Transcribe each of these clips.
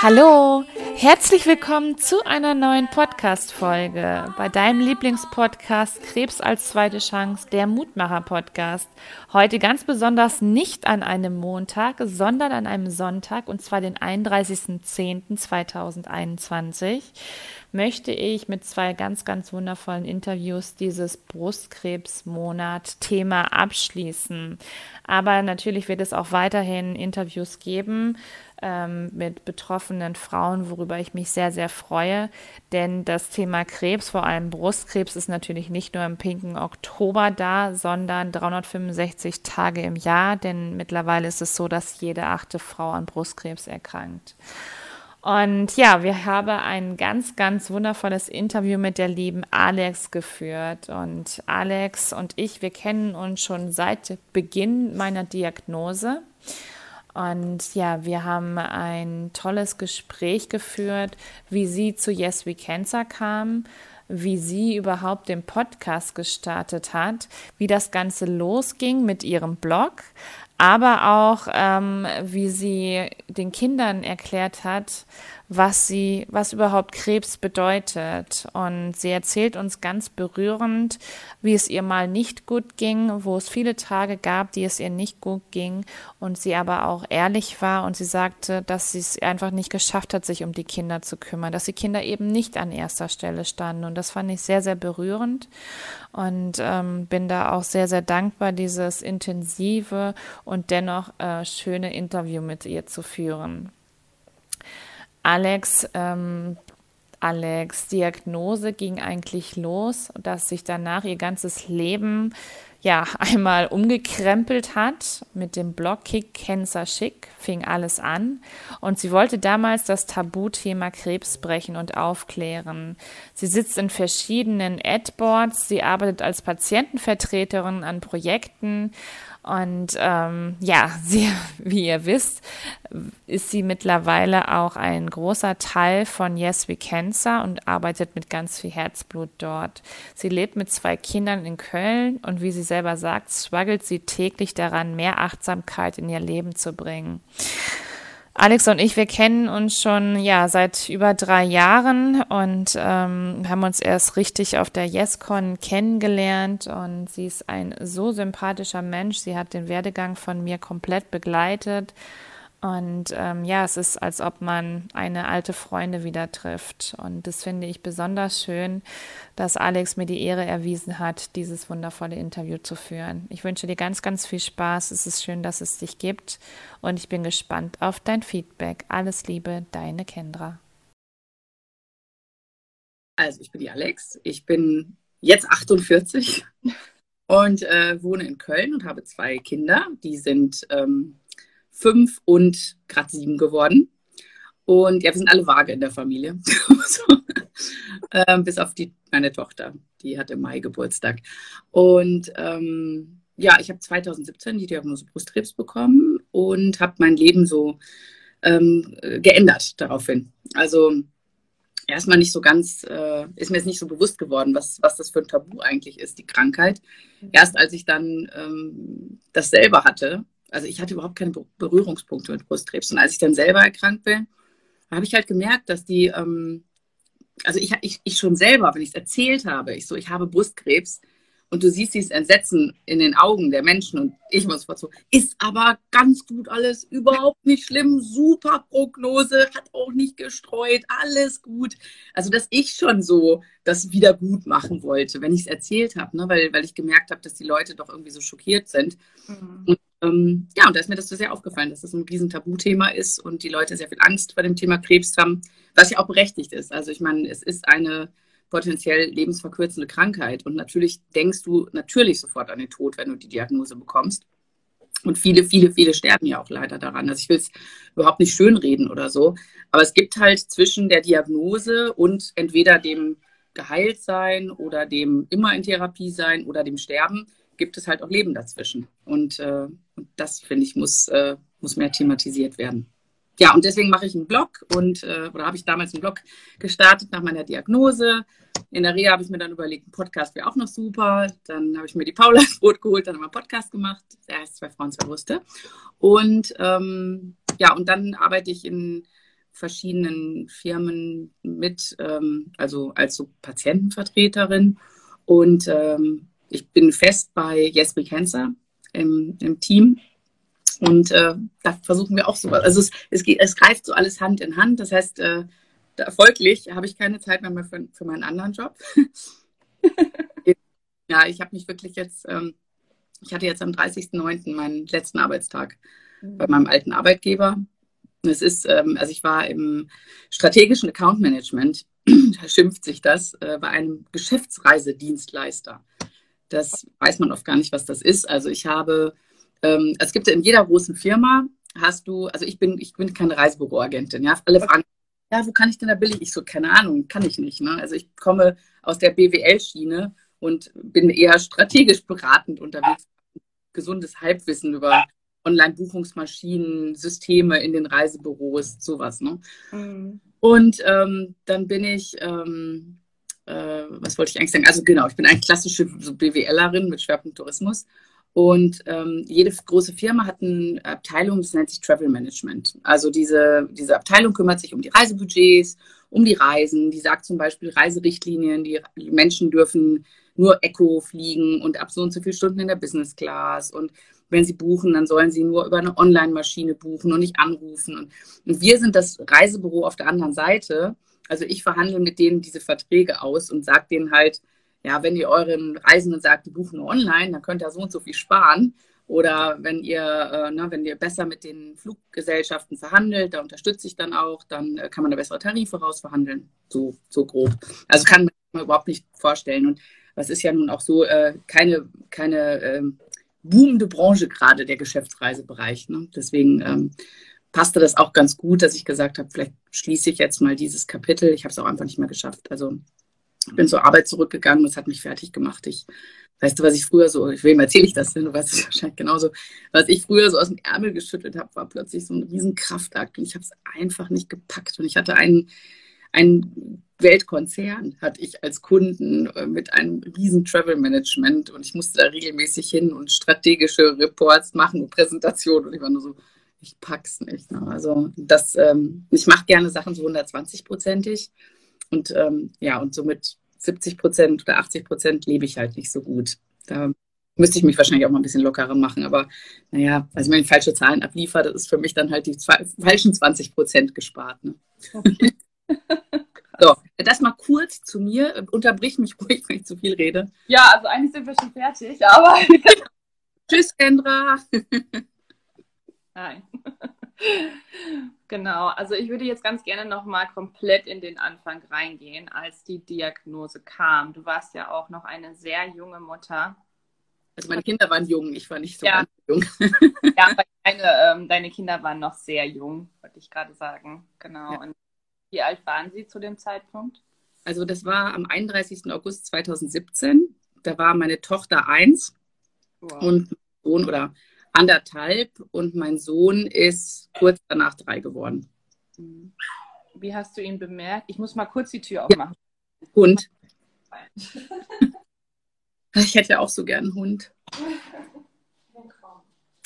Hallo, herzlich willkommen zu einer neuen Podcast-Folge bei deinem Lieblingspodcast Krebs als zweite Chance, der Mutmacher-Podcast. Heute ganz besonders nicht an einem Montag, sondern an einem Sonntag und zwar den 31.10.2021 möchte ich mit zwei ganz, ganz wundervollen Interviews dieses Brustkrebsmonat-Thema abschließen. Aber natürlich wird es auch weiterhin Interviews geben ähm, mit betroffenen Frauen, worüber ich mich sehr, sehr freue. Denn das Thema Krebs, vor allem Brustkrebs, ist natürlich nicht nur im pinken Oktober da, sondern 365 Tage im Jahr. Denn mittlerweile ist es so, dass jede achte Frau an Brustkrebs erkrankt. Und ja, wir haben ein ganz, ganz wundervolles Interview mit der lieben Alex geführt. Und Alex und ich, wir kennen uns schon seit Beginn meiner Diagnose. Und ja, wir haben ein tolles Gespräch geführt, wie sie zu Yes We Cancer kam, wie sie überhaupt den Podcast gestartet hat, wie das Ganze losging mit ihrem Blog, aber auch ähm, wie sie den Kindern erklärt hat, was sie, was überhaupt Krebs bedeutet. Und sie erzählt uns ganz berührend, wie es ihr mal nicht gut ging, wo es viele Tage gab, die es ihr nicht gut ging und sie aber auch ehrlich war und sie sagte, dass sie es einfach nicht geschafft hat, sich um die Kinder zu kümmern, dass die Kinder eben nicht an erster Stelle standen. Und das fand ich sehr, sehr berührend und ähm, bin da auch sehr, sehr dankbar, dieses intensive und dennoch äh, schöne Interview mit ihr zu führen. Alex, ähm, Alex Diagnose ging eigentlich los, dass sich danach ihr ganzes Leben ja einmal umgekrempelt hat mit dem Blog Kick Cancer Schick, fing alles an und sie wollte damals das Tabuthema Krebs brechen und aufklären. Sie sitzt in verschiedenen Adboards, sie arbeitet als Patientenvertreterin an Projekten und ähm, ja, sie, wie ihr wisst, ist sie mittlerweile auch ein großer Teil von Yes We Cancer und arbeitet mit ganz viel Herzblut dort. Sie lebt mit zwei Kindern in Köln und wie sie selber sagt, struggelt sie täglich daran, mehr Achtsamkeit in ihr Leben zu bringen. Alex und ich, wir kennen uns schon ja seit über drei Jahren und ähm, haben uns erst richtig auf der YesCon kennengelernt und sie ist ein so sympathischer Mensch. Sie hat den Werdegang von mir komplett begleitet und ähm, ja, es ist, als ob man eine alte Freunde wieder trifft. Und das finde ich besonders schön, dass Alex mir die Ehre erwiesen hat, dieses wundervolle Interview zu führen. Ich wünsche dir ganz, ganz viel Spaß. Es ist schön, dass es dich gibt. Und ich bin gespannt auf dein Feedback. Alles Liebe, deine Kendra. Also, ich bin die Alex. Ich bin jetzt 48 und äh, wohne in Köln und habe zwei Kinder. Die sind. Ähm, fünf und gerade sieben geworden. Und ja, wir sind alle vage in der Familie. so. ähm, bis auf die, meine Tochter, die hat im Mai Geburtstag. Und ähm, ja, ich habe 2017 die Diagnose Brustkrebs bekommen und habe mein Leben so ähm, geändert daraufhin. Also erstmal nicht so ganz, äh, ist mir jetzt nicht so bewusst geworden, was, was das für ein Tabu eigentlich ist, die Krankheit. Erst als ich dann ähm, das selber hatte also ich hatte überhaupt keine Berührungspunkte mit Brustkrebs. Und als ich dann selber erkrankt bin, habe ich halt gemerkt, dass die, ähm, also ich, ich, ich schon selber, wenn ich es erzählt habe, ich so, ich habe Brustkrebs, und du siehst dieses Entsetzen in den Augen der Menschen und ich muss sofort so, ist aber ganz gut alles, überhaupt nicht schlimm, super Prognose, hat auch nicht gestreut, alles gut. Also, dass ich schon so das wieder gut machen wollte, wenn ich es erzählt habe, ne? weil, weil ich gemerkt habe, dass die Leute doch irgendwie so schockiert sind. Mhm. Und, ähm, ja, und da ist mir das sehr aufgefallen, dass das ein riesen Tabuthema ist und die Leute sehr viel Angst vor dem Thema Krebs haben, was ja auch berechtigt ist. Also ich meine, es ist eine potenziell lebensverkürzende Krankheit. Und natürlich denkst du natürlich sofort an den Tod, wenn du die Diagnose bekommst. Und viele, viele, viele sterben ja auch leider daran. Also ich will es überhaupt nicht schönreden oder so. Aber es gibt halt zwischen der Diagnose und entweder dem geheilt sein oder dem immer in Therapie sein oder dem Sterben, gibt es halt auch Leben dazwischen. Und, äh, und das, finde ich, muss, äh, muss mehr thematisiert werden. ja, und deswegen mache ich einen Blog und äh, oder habe ich damals einen Blog gestartet nach meiner Diagnose. In der Reha habe ich mir dann überlegt, ein Podcast wäre auch noch super. Dann habe ich mir die Paula ins Boot geholt, dann haben wir einen Podcast gemacht. Der heißt Zwei Frauen, zwei Brüste. Und ähm, ja, und dann arbeite ich in verschiedenen Firmen mit, ähm, also als so Patientenvertreterin. Und ähm, ich bin fest bei Yes We Cancer im, im Team. Und äh, da versuchen wir auch sowas. Also es, es, geht, es greift so alles Hand in Hand. Das heißt, äh, folglich habe ich keine Zeit mehr für, für meinen anderen Job. ja, ich habe mich wirklich jetzt, ähm, ich hatte jetzt am 30.09. meinen letzten Arbeitstag mhm. bei meinem alten Arbeitgeber. Es ist, ähm, also ich war im strategischen Account Management, da schimpft sich das, äh, bei einem Geschäftsreisedienstleister. Das weiß man oft gar nicht, was das ist. Also ich habe, ähm, es gibt ja in jeder großen Firma, hast du, also ich bin, ich bin keine Reisebüroagentin, ja. Alle fragen, ja, wo kann ich denn da billig? Ich so, keine Ahnung, kann ich nicht. Ne? Also ich komme aus der BWL-Schiene und bin eher strategisch beratend unterwegs. Gesundes Halbwissen über Online-Buchungsmaschinen, Systeme in den Reisebüros, sowas. Ne? Mhm. Und ähm, dann bin ich, ähm, äh, was wollte ich eigentlich sagen? Also genau, ich bin eine klassische BWLerin mit Schwerpunkt Tourismus. Und ähm, jede große Firma hat eine Abteilung, das nennt sich Travel Management. Also diese, diese Abteilung kümmert sich um die Reisebudgets, um die Reisen. Die sagt zum Beispiel Reiserichtlinien, die Menschen dürfen nur Eco fliegen und ab so und so viele Stunden in der Business Class. Und wenn sie buchen, dann sollen sie nur über eine Online-Maschine buchen und nicht anrufen. Und, und wir sind das Reisebüro auf der anderen Seite. Also ich verhandle mit denen diese Verträge aus und sage denen halt, ja, wenn ihr euren Reisenden sagt, die buchen nur online, dann könnt ihr so und so viel sparen. Oder wenn ihr, äh, ne, wenn ihr besser mit den Fluggesellschaften verhandelt, da unterstütze ich dann auch, dann äh, kann man da bessere Tarife rausverhandeln. So, so grob. Also kann man überhaupt nicht vorstellen. Und was ist ja nun auch so, äh, keine, keine ähm, boomende Branche gerade, der Geschäftsreisebereich. Ne? Deswegen ähm, passte das auch ganz gut, dass ich gesagt habe, vielleicht schließe ich jetzt mal dieses Kapitel. Ich habe es auch einfach nicht mehr geschafft. Also ich bin zur Arbeit zurückgegangen, das hat mich fertig gemacht. Ich, weißt du, was ich früher so, ich wem erzähle ich das denn? Du weißt es wahrscheinlich genauso. Was ich früher so aus dem Ärmel geschüttelt habe, war plötzlich so ein Riesenkraftakt und ich habe es einfach nicht gepackt. Und ich hatte einen, einen Weltkonzern hatte ich als Kunden äh, mit einem riesen Travel Management und ich musste da regelmäßig hin und strategische Reports machen und Präsentationen und ich war nur so, ich pack's nicht. Ne? Also das, ähm, ich mache gerne Sachen so 120-prozentig und ähm, ja, und somit 70 Prozent oder 80 Prozent lebe ich halt nicht so gut. Da müsste ich mich wahrscheinlich auch mal ein bisschen lockerer machen, aber naja, also wenn ich falsche Zahlen abliefere, das ist für mich dann halt die falschen 20 Prozent gespart. Ne? Okay. So, das mal kurz zu mir. Unterbrich mich ruhig, wenn ich zu viel rede. Ja, also eigentlich sind wir schon fertig, aber. Tschüss, Kendra. Nein. Genau, also ich würde jetzt ganz gerne nochmal komplett in den Anfang reingehen, als die Diagnose kam. Du warst ja auch noch eine sehr junge Mutter. Also meine Kinder waren jung, ich war nicht so ja. jung. ja, aber deine, ähm, deine Kinder waren noch sehr jung, wollte ich gerade sagen. Genau. Ja. Und wie alt waren Sie zu dem Zeitpunkt? Also das war am 31. August 2017. Da war meine Tochter eins wow. und Sohn oder anderthalb und mein Sohn ist kurz danach drei geworden. Mhm. Wie hast du ihn bemerkt? Ich muss mal kurz die Tür aufmachen. Ja. Hund. Ich hätte ja auch so gern einen Hund.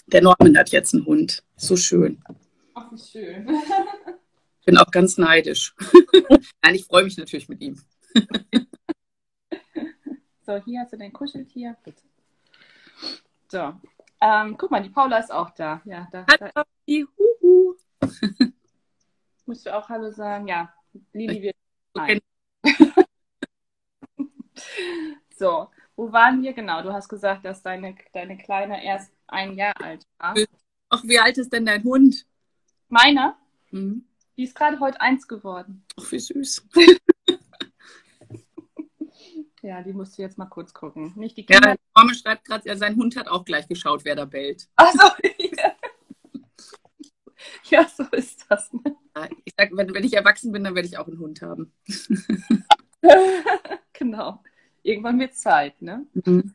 Der Norman hat jetzt einen Hund. So schön. Ach, wie schön bin auch ganz neidisch. Nein, ich freue mich natürlich mit ihm. so, hier hast du dein Kuscheltier. Bitte. So. Ähm, guck mal, die Paula ist auch da. Ja, da, Hallo, da. Huhu. Musst du auch Hallo sagen? Ja, Lili wird. Nein. so, wo waren wir genau? Du hast gesagt, dass deine, deine Kleine erst ein Jahr alt war. Ach, wie alt ist denn dein Hund? Meiner? Mhm. Die ist gerade heute eins geworden. Ach, wie süß. ja, die musst du jetzt mal kurz gucken. Nicht die Kinder. Ja, Mama schreibt gerade, ja, sein Hund hat auch gleich geschaut, wer da bellt. Achso, ja. ja, so ist das. Ne? Ich sag, wenn, wenn ich erwachsen bin, dann werde ich auch einen Hund haben. genau. Irgendwann wird Zeit, ne? Mhm.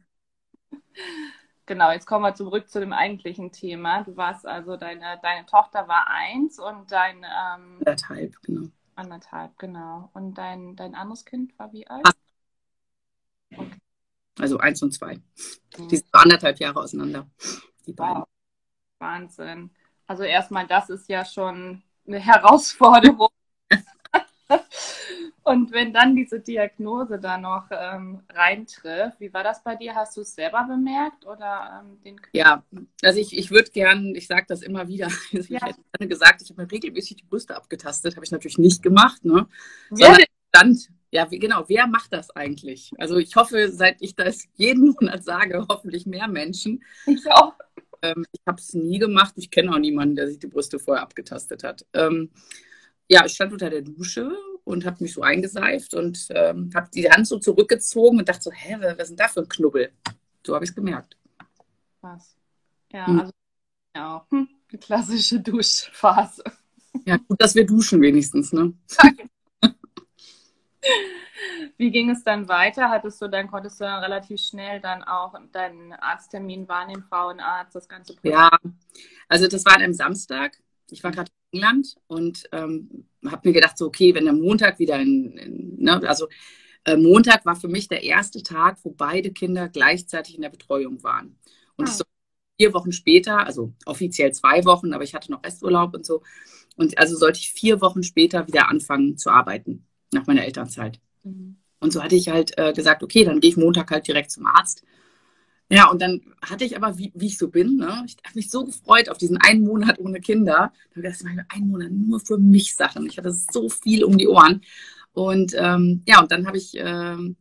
genau, jetzt kommen wir zurück zu dem eigentlichen Thema. Du warst also, deine, deine Tochter war eins und dein. Ähm, anderthalb, genau. Anderthalb, genau. Und dein, dein anderes Kind war wie alt? Also eins und zwei. Mhm. Die sind anderthalb Jahre auseinander. Die beiden. Wow. Wahnsinn. Also erstmal, das ist ja schon eine Herausforderung. Und wenn dann diese Diagnose da noch ähm, reintrifft, wie war das bei dir? Hast du es selber bemerkt oder ähm, den Ja, also ich, ich würde gern, ich sage das immer wieder, ja. ich hätte gesagt, ich habe mir regelmäßig die Brüste abgetastet, habe ich natürlich nicht gemacht, ne? Sondern stand, ja, wie, genau, wer macht das eigentlich? Also ich hoffe, seit ich das jeden Monat sage, hoffentlich mehr Menschen. Ich auch. Ähm, ich habe es nie gemacht, ich kenne auch niemanden, der sich die Brüste vorher abgetastet hat. Ähm, ja, ich stand unter der Dusche und habe mich so eingeseift und ähm, habe die Hand so zurückgezogen und dachte so, hä, was ist denn da für ein Knubbel? So habe ich es gemerkt. Was? Ja, hm. also ja, hm, die klassische Duschphase. Ja, gut, dass wir duschen wenigstens, ne? Wie ging es dann weiter? Hattest du dann, konntest du dann relativ schnell dann auch deinen Arzttermin wahrnehmen, Frauenarzt, das ganze Projekt? Ja, also das war an einem Samstag. Ich war gerade in England und ähm, habe mir gedacht, so, okay, wenn der Montag wieder in, in ne, also äh, Montag war für mich der erste Tag, wo beide Kinder gleichzeitig in der Betreuung waren. Und ah. so vier Wochen später, also offiziell zwei Wochen, aber ich hatte noch Resturlaub und so. Und also sollte ich vier Wochen später wieder anfangen zu arbeiten, nach meiner Elternzeit. Mhm. Und so hatte ich halt äh, gesagt, okay, dann gehe ich Montag halt direkt zum Arzt. Ja, und dann hatte ich aber, wie, wie ich so bin, ne, ich habe mich so gefreut auf diesen einen Monat ohne Kinder. Da habe ich gedacht, einen Monat nur für mich Sachen. Ich hatte so viel um die Ohren. Und ähm, ja, und dann habe ich ähm,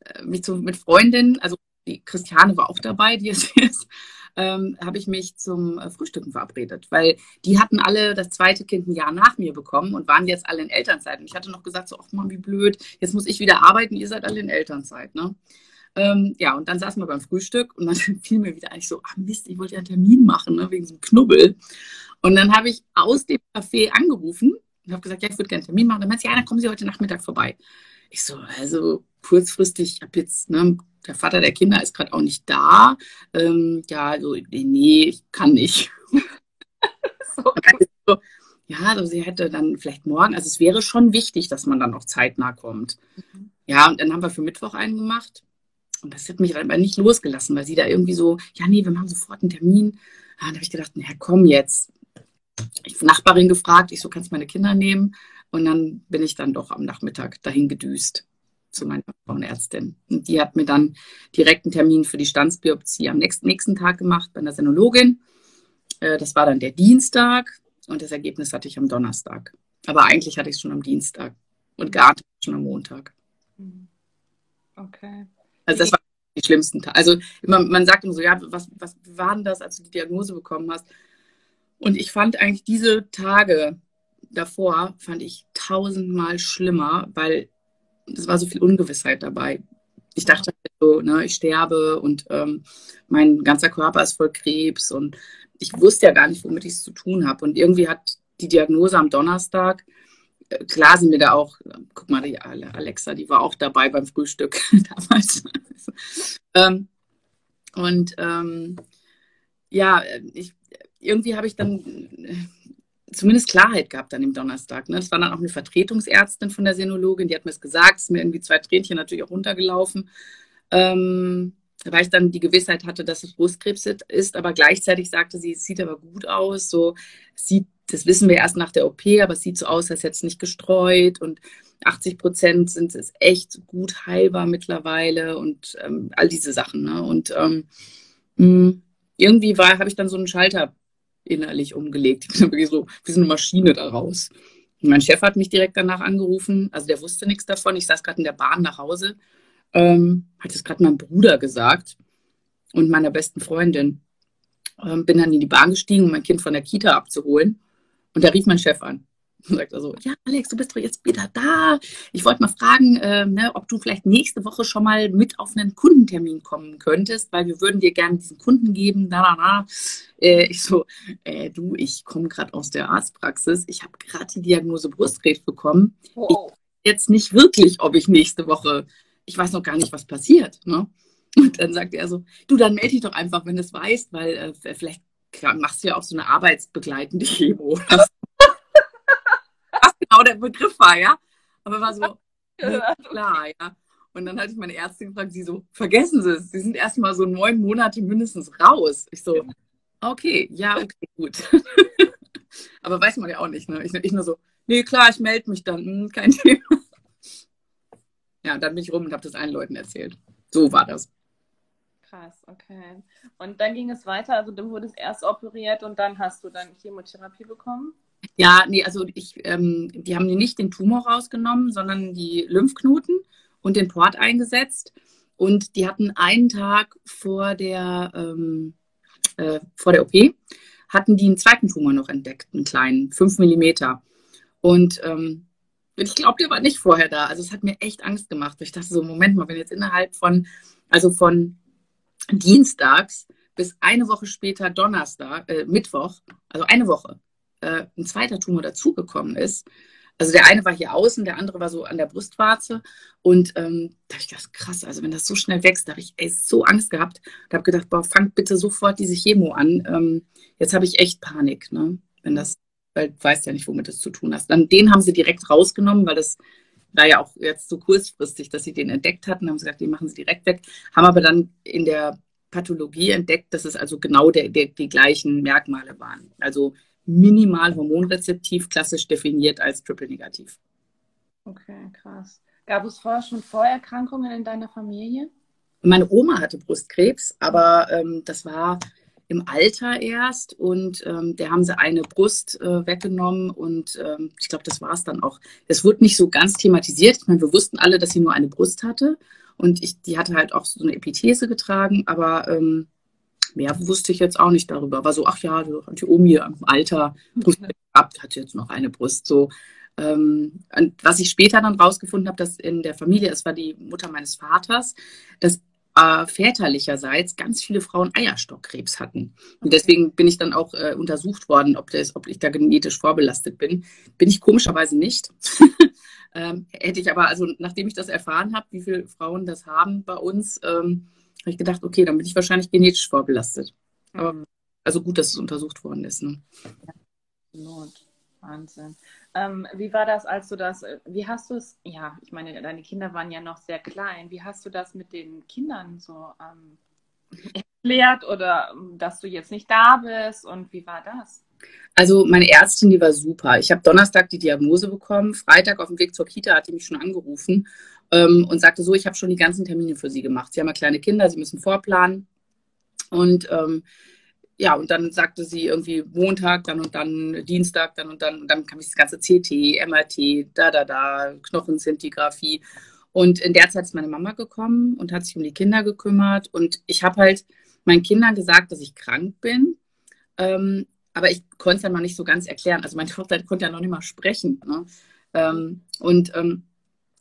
äh, mich so mit Freundinnen, also die Christiane war auch dabei, die es ist, ähm, habe ich mich zum äh, Frühstücken verabredet, weil die hatten alle das zweite Kind ein Jahr nach mir bekommen und waren jetzt alle in Elternzeit. Und ich hatte noch gesagt, so, ach Mann, wie blöd, jetzt muss ich wieder arbeiten, ihr seid alle in Elternzeit. Ne? Ähm, ja, und dann saßen wir beim Frühstück und dann fiel mir wieder eigentlich so, ach Mist, ich wollte ja einen Termin machen, ne, wegen so einem Knubbel. Und dann habe ich aus dem Café angerufen und habe gesagt, ja, ich würde gerne einen Termin machen. Und dann meinte sie, ja, dann kommen Sie heute Nachmittag vorbei. Ich so, also kurzfristig, ich habe jetzt, ne, der Vater der Kinder ist gerade auch nicht da. Ähm, ja, also, nee, ich kann nicht. so, so, ja, also sie hätte dann vielleicht morgen, also es wäre schon wichtig, dass man dann auch zeitnah kommt. Mhm. Ja, und dann haben wir für Mittwoch einen gemacht. Und das hat mich aber nicht losgelassen, weil sie da irgendwie so, ja, nee, wir machen sofort einen Termin. Ja, dann habe ich gedacht, na komm jetzt. Ich habe Nachbarin gefragt, ich so, kannst du meine Kinder nehmen? Und dann bin ich dann doch am Nachmittag dahin gedüst zu meiner Frauenärztin. Und die hat mir dann direkt einen Termin für die Standsbiopsie am nächsten, nächsten Tag gemacht bei einer Senologin. Äh, das war dann der Dienstag und das Ergebnis hatte ich am Donnerstag. Aber eigentlich hatte ich es schon am Dienstag und geartet schon am Montag. Mhm. Okay. Also das war die schlimmsten Tage. Also man, man sagt immer so, ja, was, was war denn das, als du die Diagnose bekommen hast? Und ich fand eigentlich diese Tage davor, fand ich tausendmal schlimmer, weil es war so viel Ungewissheit dabei. Ich dachte halt so, ne, ich sterbe und ähm, mein ganzer Körper ist voll Krebs und ich wusste ja gar nicht, womit ich es zu tun habe. Und irgendwie hat die Diagnose am Donnerstag klar sind wir da auch, guck mal, die Alexa, die war auch dabei beim Frühstück damals. ähm, und ähm, ja, ich, irgendwie habe ich dann äh, zumindest Klarheit gehabt an dem Donnerstag. Ne? Das war dann auch eine Vertretungsärztin von der Senologin, die hat mir das gesagt, ist mir irgendwie zwei Tränchen natürlich auch runtergelaufen. Ähm, weil ich dann die Gewissheit hatte, dass es Brustkrebs ist, aber gleichzeitig sagte sie, es sieht aber gut aus, so sieht das wissen wir erst nach der OP, aber es sieht so aus, als hätte es nicht gestreut und 80 Prozent sind es echt gut heilbar mittlerweile und ähm, all diese Sachen. Ne? Und ähm, mh, irgendwie habe ich dann so einen Schalter innerlich umgelegt. Ich bin wirklich so wie so eine Maschine daraus. Und mein Chef hat mich direkt danach angerufen, also der wusste nichts davon. Ich saß gerade in der Bahn nach Hause, ähm, hat es gerade meinem Bruder gesagt und meiner besten Freundin. Ähm, bin dann in die Bahn gestiegen, um mein Kind von der Kita abzuholen. Und da rief mein Chef an und sagte so, ja, Alex, du bist doch jetzt wieder da. Ich wollte mal fragen, äh, ne, ob du vielleicht nächste Woche schon mal mit auf einen Kundentermin kommen könntest, weil wir würden dir gerne diesen Kunden geben. Na, na, na. Äh, ich so, äh, du, ich komme gerade aus der Arztpraxis. Ich habe gerade die Diagnose Brustkrebs bekommen. Wow. Ich weiß jetzt nicht wirklich, ob ich nächste Woche, ich weiß noch gar nicht, was passiert. Ne? Und dann sagte er so, du, dann melde dich doch einfach, wenn du es weißt, weil äh, vielleicht machst du ja auch so eine arbeitsbegleitende Chemo. Der Begriff war, ja. Aber war so, ja, klar, ja. Und dann hatte ich meine Ärztin gefragt, sie so, vergessen Sie es, Sie sind erst mal so neun Monate mindestens raus. Ich so, okay, ja, okay, gut. Aber weiß man ja auch nicht, ne? Ich, ich nur so, nee, klar, ich melde mich dann, hm, kein Thema. Ja, dann bin ich rum und habe das allen Leuten erzählt. So war das. Krass, okay. Und dann ging es weiter, also du wurdest erst operiert und dann hast du dann Chemotherapie bekommen? Ja, nee, also ich, ähm, die haben nicht den Tumor rausgenommen, sondern die Lymphknoten und den Port eingesetzt. Und die hatten einen Tag vor der, ähm, äh, vor der OP, hatten die einen zweiten Tumor noch entdeckt, einen kleinen, 5 Millimeter. Und ähm, ich glaube, der war nicht vorher da. Also es hat mir echt Angst gemacht. Ich dachte so, Moment mal, wenn jetzt innerhalb von, also von Dienstags bis eine Woche später Donnerstag, äh, Mittwoch, also eine Woche, äh, ein zweiter Tumor dazugekommen ist. Also der eine war hier außen, der andere war so an der Brustwarze. Und ähm, da habe ich gedacht, krass, also wenn das so schnell wächst, da habe ich ey, so Angst gehabt. Da habe gedacht, boah, fangt bitte sofort diese Chemo an. Ähm, jetzt habe ich echt Panik, ne? Wenn das, weil du weißt ja nicht, womit das zu tun hast. Dann den haben sie direkt rausgenommen, weil das war ja auch jetzt so kurzfristig, dass sie den entdeckt hatten, haben sie gesagt, den machen sie direkt weg, haben aber dann in der Pathologie entdeckt, dass es also genau der, der, die gleichen Merkmale waren. Also minimal hormonrezeptiv, klassisch definiert als triple-negativ. Okay, krass. Gab es vorher schon Vorerkrankungen in deiner Familie? Meine Oma hatte Brustkrebs, aber ähm, das war im Alter erst und ähm, der haben sie eine Brust äh, weggenommen und ähm, ich glaube, das war es dann auch. Es wurde nicht so ganz thematisiert. Ich meine, wir wussten alle, dass sie nur eine Brust hatte und ich, die hatte halt auch so eine Epithese getragen, aber ähm, mehr wusste ich jetzt auch nicht darüber. War so, ach ja, die Omi im Alter Brust gehabt, hat jetzt noch eine Brust. So, ähm, was ich später dann rausgefunden habe, dass in der Familie, es war die Mutter meines Vaters, dass äh, väterlicherseits ganz viele Frauen Eierstockkrebs hatten. Und deswegen bin ich dann auch äh, untersucht worden, ob, das, ob ich da genetisch vorbelastet bin. Bin ich komischerweise nicht. ähm, hätte ich aber, also nachdem ich das erfahren habe, wie viele Frauen das haben bei uns, ähm, habe ich gedacht, okay, dann bin ich wahrscheinlich genetisch vorbelastet. Aber mhm. also gut, dass es untersucht worden ist. Ne? Ja, Wahnsinn. Ähm, wie war das, als du das, äh, wie hast du es, ja, ich meine, deine Kinder waren ja noch sehr klein. Wie hast du das mit den Kindern so ähm, erklärt oder ähm, dass du jetzt nicht da bist und wie war das? Also meine Ärztin, die war super. Ich habe Donnerstag die Diagnose bekommen. Freitag auf dem Weg zur Kita hat die mich schon angerufen ähm, und sagte so, ich habe schon die ganzen Termine für Sie gemacht. Sie haben ja kleine Kinder, Sie müssen vorplanen. Und ähm, ja, und dann sagte sie irgendwie Montag, dann und dann Dienstag, dann und dann, und dann kam ich das ganze CT, MRT, da, da, da, Knochenzintigraphie. Und in der Zeit ist meine Mama gekommen und hat sich um die Kinder gekümmert. Und ich habe halt meinen Kindern gesagt, dass ich krank bin. Ähm, aber ich konnte es ja noch nicht so ganz erklären. Also meine Tochter konnte ja noch nicht mal sprechen. Ne? Ähm, und ähm,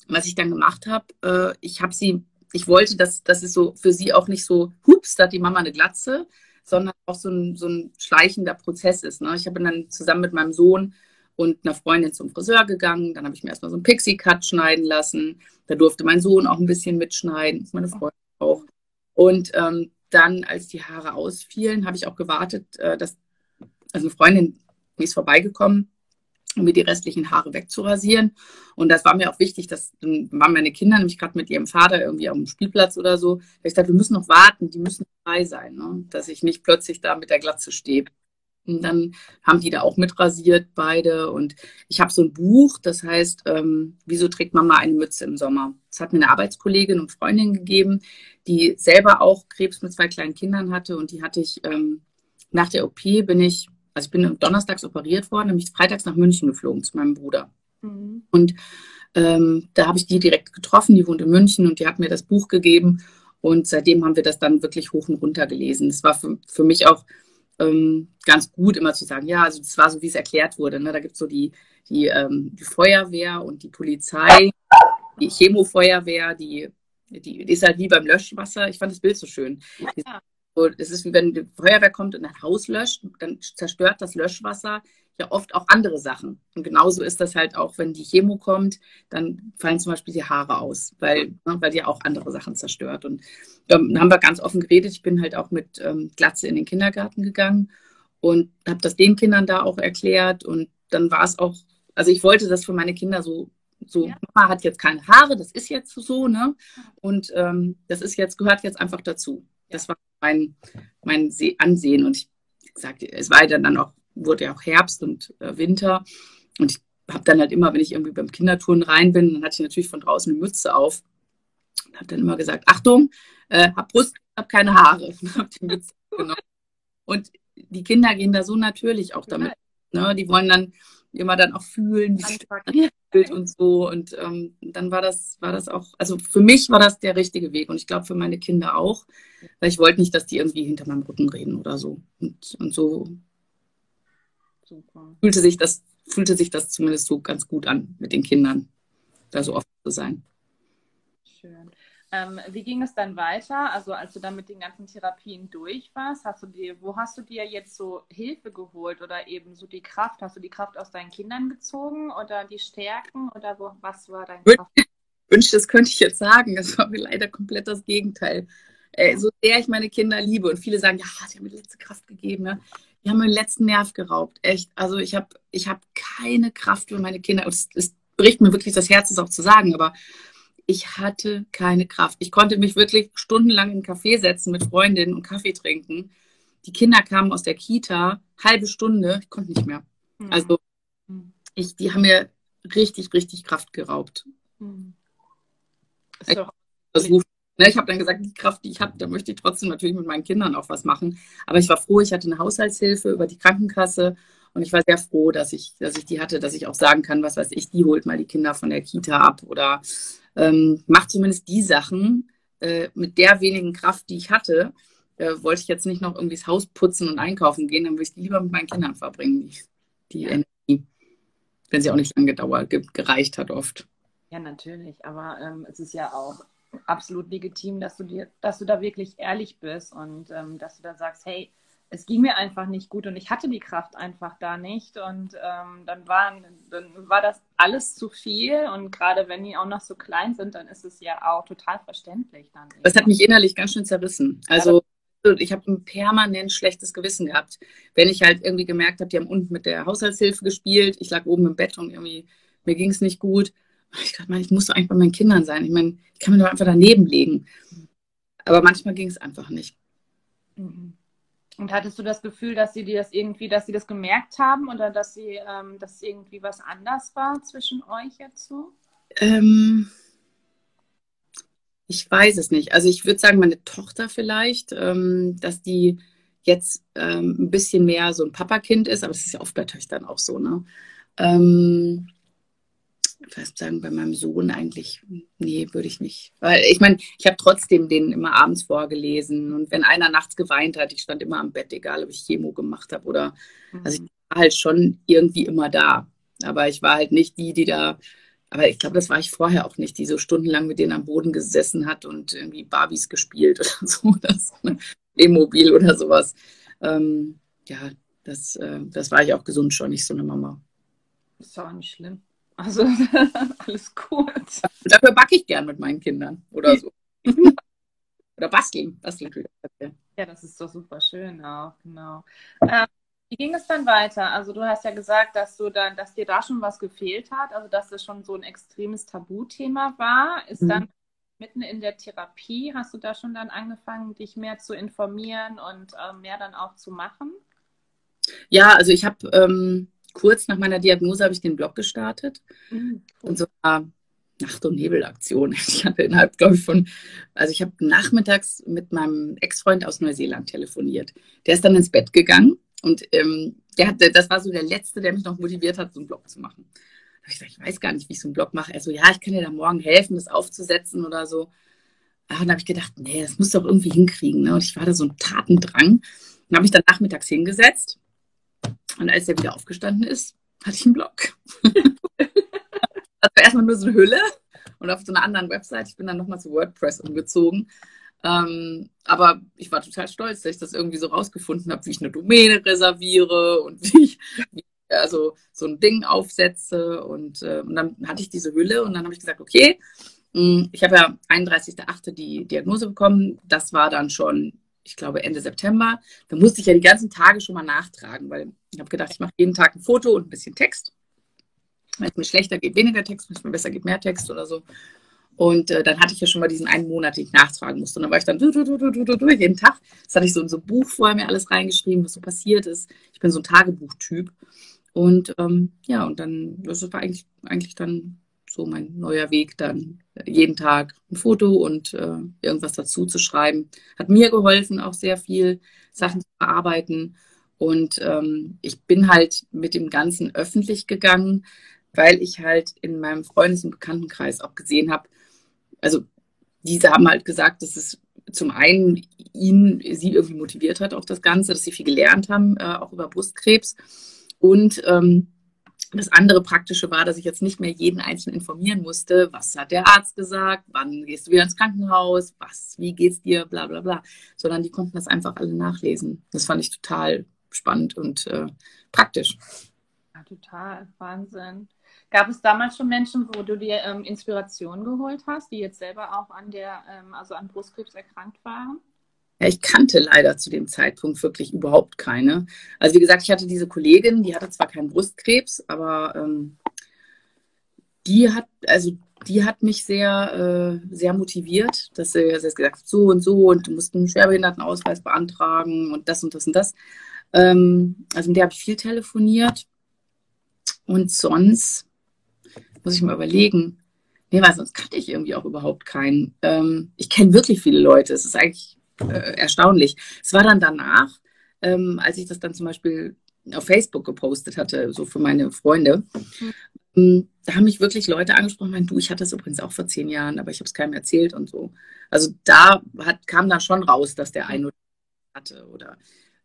was ich dann gemacht habe, äh, ich habe sie, ich wollte, dass das ist so für sie auch nicht so, hups, da hat die Mama eine Glatze, sondern auch so ein, so ein schleichender Prozess ist. Ne? Ich habe dann zusammen mit meinem Sohn und einer Freundin zum Friseur gegangen. Dann habe ich mir erstmal so einen Pixie-Cut schneiden lassen. Da durfte mein Sohn auch ein bisschen mitschneiden, meine Freundin auch. Und ähm, dann, als die Haare ausfielen, habe ich auch gewartet, äh, dass, also eine Freundin, die ist vorbeigekommen, um mir die restlichen Haare wegzurasieren. Und das war mir auch wichtig, dass dann waren meine Kinder nämlich gerade mit ihrem Vater irgendwie dem Spielplatz oder so. Ich dachte, wir müssen noch warten, die müssen frei sein, ne? dass ich nicht plötzlich da mit der Glatze stehe. Und dann haben die da auch mitrasiert, beide. Und ich habe so ein Buch, das heißt, ähm, wieso trägt Mama eine Mütze im Sommer? Das hat mir eine Arbeitskollegin und Freundin gegeben, die selber auch Krebs mit zwei kleinen Kindern hatte. Und die hatte ich ähm, nach der OP bin ich also ich bin donnerstags operiert worden, nämlich freitags nach München geflogen zu meinem Bruder. Mhm. Und ähm, da habe ich die direkt getroffen, die wohnt in München und die hat mir das Buch gegeben. Und seitdem haben wir das dann wirklich hoch und runter gelesen. Das war für, für mich auch ähm, ganz gut, immer zu sagen, ja, also das war so, wie es erklärt wurde. Ne? Da gibt es so die, die, ähm, die Feuerwehr und die Polizei, die Chemofeuerwehr, die, die, die ist halt wie beim Löschwasser. Ich fand das Bild so schön. Ja es ist wie wenn die Feuerwehr kommt und ein Haus löscht, dann zerstört das Löschwasser ja oft auch andere Sachen. Und genauso ist das halt auch, wenn die Chemo kommt, dann fallen zum Beispiel die Haare aus, weil, ne, weil die auch andere Sachen zerstört. Und ähm, haben wir ganz offen geredet. Ich bin halt auch mit ähm, Glatze in den Kindergarten gegangen und habe das den Kindern da auch erklärt. Und dann war es auch, also ich wollte das für meine Kinder so so, ja. Mama hat jetzt keine Haare, das ist jetzt so, ne? Und ähm, das ist jetzt, gehört jetzt einfach dazu. Das war mein, mein Ansehen. Und ich sagte, es war ja dann auch wurde ja auch Herbst und äh, Winter. Und ich habe dann halt immer, wenn ich irgendwie beim Kindertouren rein bin, dann hatte ich natürlich von draußen eine Mütze auf. Und habe dann immer gesagt, Achtung, äh, hab Brust, hab keine Haare. Und die Kinder gehen da so natürlich auch damit. Ne? Die wollen dann immer dann auch fühlen, wie es und so. Und ähm, dann war das, war das auch, also für mich war das der richtige Weg und ich glaube für meine Kinder auch, weil ich wollte nicht, dass die irgendwie hinter meinem Rücken reden oder so. Und, und so Super. Fühlte sich das, fühlte sich das zumindest so ganz gut an, mit den Kindern da so oft zu sein. Schön. Ähm, wie ging es dann weiter? Also als du dann mit den ganzen Therapien durch warst, hast du dir, wo hast du dir jetzt so Hilfe geholt oder eben so die Kraft? Hast du die Kraft aus deinen Kindern gezogen oder die Stärken oder wo, was war dein Kraft? Wünschte, das könnte ich jetzt sagen. Das war mir leider komplett das Gegenteil. Äh, so sehr ich meine Kinder liebe und viele sagen, ja, sie haben mir die letzte Kraft gegeben. Ja. Die haben mir den letzten Nerv geraubt. Echt. Also ich habe ich hab keine Kraft für meine Kinder. Es, es bricht mir wirklich das Herz, das auch zu sagen, aber ich hatte keine Kraft. Ich konnte mich wirklich stundenlang in Café setzen mit Freundinnen und Kaffee trinken. Die Kinder kamen aus der Kita, halbe Stunde, ich konnte nicht mehr. Mhm. Also ich, die haben mir richtig, richtig Kraft geraubt. Mhm. Ich, Ne, ich habe dann gesagt, die Kraft, die ich habe, da möchte ich trotzdem natürlich mit meinen Kindern auch was machen. Aber ich war froh, ich hatte eine Haushaltshilfe über die Krankenkasse und ich war sehr froh, dass ich, dass ich die hatte, dass ich auch sagen kann, was weiß ich, die holt mal die Kinder von der Kita ab oder ähm, macht zumindest die Sachen äh, mit der wenigen Kraft, die ich hatte. Äh, wollte ich jetzt nicht noch irgendwie das Haus putzen und einkaufen gehen, dann würde ich die lieber mit meinen Kindern verbringen, die, die. Energie. Wenn sie auch nicht lange gedauert, gereicht hat oft. Ja, natürlich, aber ähm, es ist ja auch absolut legitim, dass du dir, dass du da wirklich ehrlich bist und ähm, dass du da sagst, hey, es ging mir einfach nicht gut und ich hatte die Kraft einfach da nicht und ähm, dann, waren, dann war das alles zu viel und gerade wenn die auch noch so klein sind, dann ist es ja auch total verständlich dann. Das hat mich innerlich ganz schön zerrissen. Also ich habe ein permanent schlechtes Gewissen gehabt, wenn ich halt irgendwie gemerkt habe, die haben unten mit der Haushaltshilfe gespielt, ich lag oben im Bett und irgendwie mir ging es nicht gut ich dachte, ich muss doch eigentlich bei meinen Kindern sein. Ich meine, ich kann mir doch einfach daneben legen. Aber manchmal ging es einfach nicht. Mhm. Und hattest du das Gefühl, dass sie dir das irgendwie, dass sie das gemerkt haben oder dass sie, ähm, dass irgendwie was anders war zwischen euch jetzt so? Ähm, ich weiß es nicht. Also ich würde sagen, meine Tochter vielleicht, ähm, dass die jetzt ähm, ein bisschen mehr so ein Papakind ist, aber es ist ja oft bei Töchtern auch so, ne? Ähm, fast sagen, bei meinem Sohn eigentlich, nee, würde ich nicht. Weil ich meine, ich habe trotzdem den immer abends vorgelesen und wenn einer nachts geweint hat, ich stand immer am Bett, egal ob ich Chemo gemacht habe oder, mhm. also ich war halt schon irgendwie immer da. Aber ich war halt nicht die, die da, aber ich glaube, das war ich vorher auch nicht, die so stundenlang mit denen am Boden gesessen hat und irgendwie Barbies gespielt oder so, das E-Mobil oder sowas. Ähm, ja, das, äh, das war ich auch gesund schon, nicht so eine Mama. Das ist auch nicht schlimm. Also alles gut. Dafür backe ich gern mit meinen Kindern oder so. oder basteln. basteln. Ja, das ist doch super schön auch, genau. Ähm, wie ging es dann weiter? Also du hast ja gesagt, dass du dann, dass dir da schon was gefehlt hat, also dass es schon so ein extremes Tabuthema war. Ist mhm. dann mitten in der Therapie, hast du da schon dann angefangen, dich mehr zu informieren und äh, mehr dann auch zu machen? Ja, also ich habe ähm, kurz nach meiner Diagnose habe ich den Blog gestartet. Mhm. Und so war Nacht- und Nebelaktion. Ich hatte innerhalb, glaube ich, von, also ich habe nachmittags mit meinem Ex-Freund aus Neuseeland telefoniert. Der ist dann ins Bett gegangen und ähm, der hatte, das war so der Letzte, der mich noch motiviert hat, so einen Blog zu machen. Da ich gesagt, ich weiß gar nicht, wie ich so einen Blog mache. Er so, ja, ich kann dir da morgen helfen, das aufzusetzen oder so. Und dann habe ich gedacht, nee, das muss doch irgendwie hinkriegen. Ne? Und ich war da so ein Tatendrang. Dann habe ich dann nachmittags hingesetzt und als er wieder aufgestanden ist, hatte ich einen Blog. war erstmal nur so eine Hülle und auf so einer anderen Website. Ich bin dann nochmal zu WordPress umgezogen. Ähm, aber ich war total stolz, dass ich das irgendwie so rausgefunden habe, wie ich eine Domäne reserviere und wie ich wie, also so ein Ding aufsetze. Und, äh, und dann hatte ich diese Hülle und dann habe ich gesagt, okay, hm, ich habe ja 31.08. die Diagnose bekommen. Das war dann schon, ich glaube, Ende September. Da musste ich ja die ganzen Tage schon mal nachtragen, weil ich habe gedacht, ich mache jeden Tag ein Foto und ein bisschen Text. Wenn es mir schlechter geht, weniger Text, wenn es mir besser geht, mehr Text oder so. Und äh, dann hatte ich ja schon mal diesen einen Monat, den ich nachtragen musste. Und dann war ich dann du, du, du, jeden Tag. Das hatte ich so in so ein Buch vorher mir alles reingeschrieben, was so passiert ist. Ich bin so ein Tagebuchtyp. Und ähm, ja, und dann, das war eigentlich, eigentlich dann so mein neuer Weg, dann jeden Tag ein Foto und äh, irgendwas dazu zu schreiben. Hat mir geholfen, auch sehr viel Sachen zu bearbeiten. Und ähm, ich bin halt mit dem Ganzen öffentlich gegangen, weil ich halt in meinem Freundes- und Bekanntenkreis auch gesehen habe, also diese haben halt gesagt, dass es zum einen ihn, sie irgendwie motiviert hat auf das Ganze, dass sie viel gelernt haben, äh, auch über Brustkrebs. Und ähm, das andere Praktische war, dass ich jetzt nicht mehr jeden Einzelnen informieren musste, was hat der Arzt gesagt, wann gehst du wieder ins Krankenhaus, was, wie geht's dir, bla bla bla, sondern die konnten das einfach alle nachlesen. Das fand ich total spannend und äh, praktisch. Ja, total, Wahnsinn. Gab es damals schon Menschen, wo du dir ähm, Inspiration geholt hast, die jetzt selber auch an der, ähm, also an Brustkrebs erkrankt waren? Ja, ich kannte leider zu dem Zeitpunkt wirklich überhaupt keine. Also wie gesagt, ich hatte diese Kollegin, die hatte zwar keinen Brustkrebs, aber ähm, die hat, also die hat mich sehr, äh, sehr motiviert, dass sie, gesagt hat, so und so und du musst einen Schwerbehindertenausweis beantragen und das und das und das. Ähm, also mit der habe ich viel telefoniert. Und sonst muss ich mal überlegen. Nee, weil sonst kannte ich irgendwie auch überhaupt keinen. Ähm, ich kenne wirklich viele Leute. Es ist eigentlich äh, erstaunlich. Es war dann danach, ähm, als ich das dann zum Beispiel auf Facebook gepostet hatte, so für meine Freunde. Mhm. Da haben mich wirklich Leute angesprochen, meinen, du, ich hatte das übrigens auch vor zehn Jahren, aber ich habe es keinem erzählt und so. Also da hat, kam dann schon raus, dass der eine hatte oder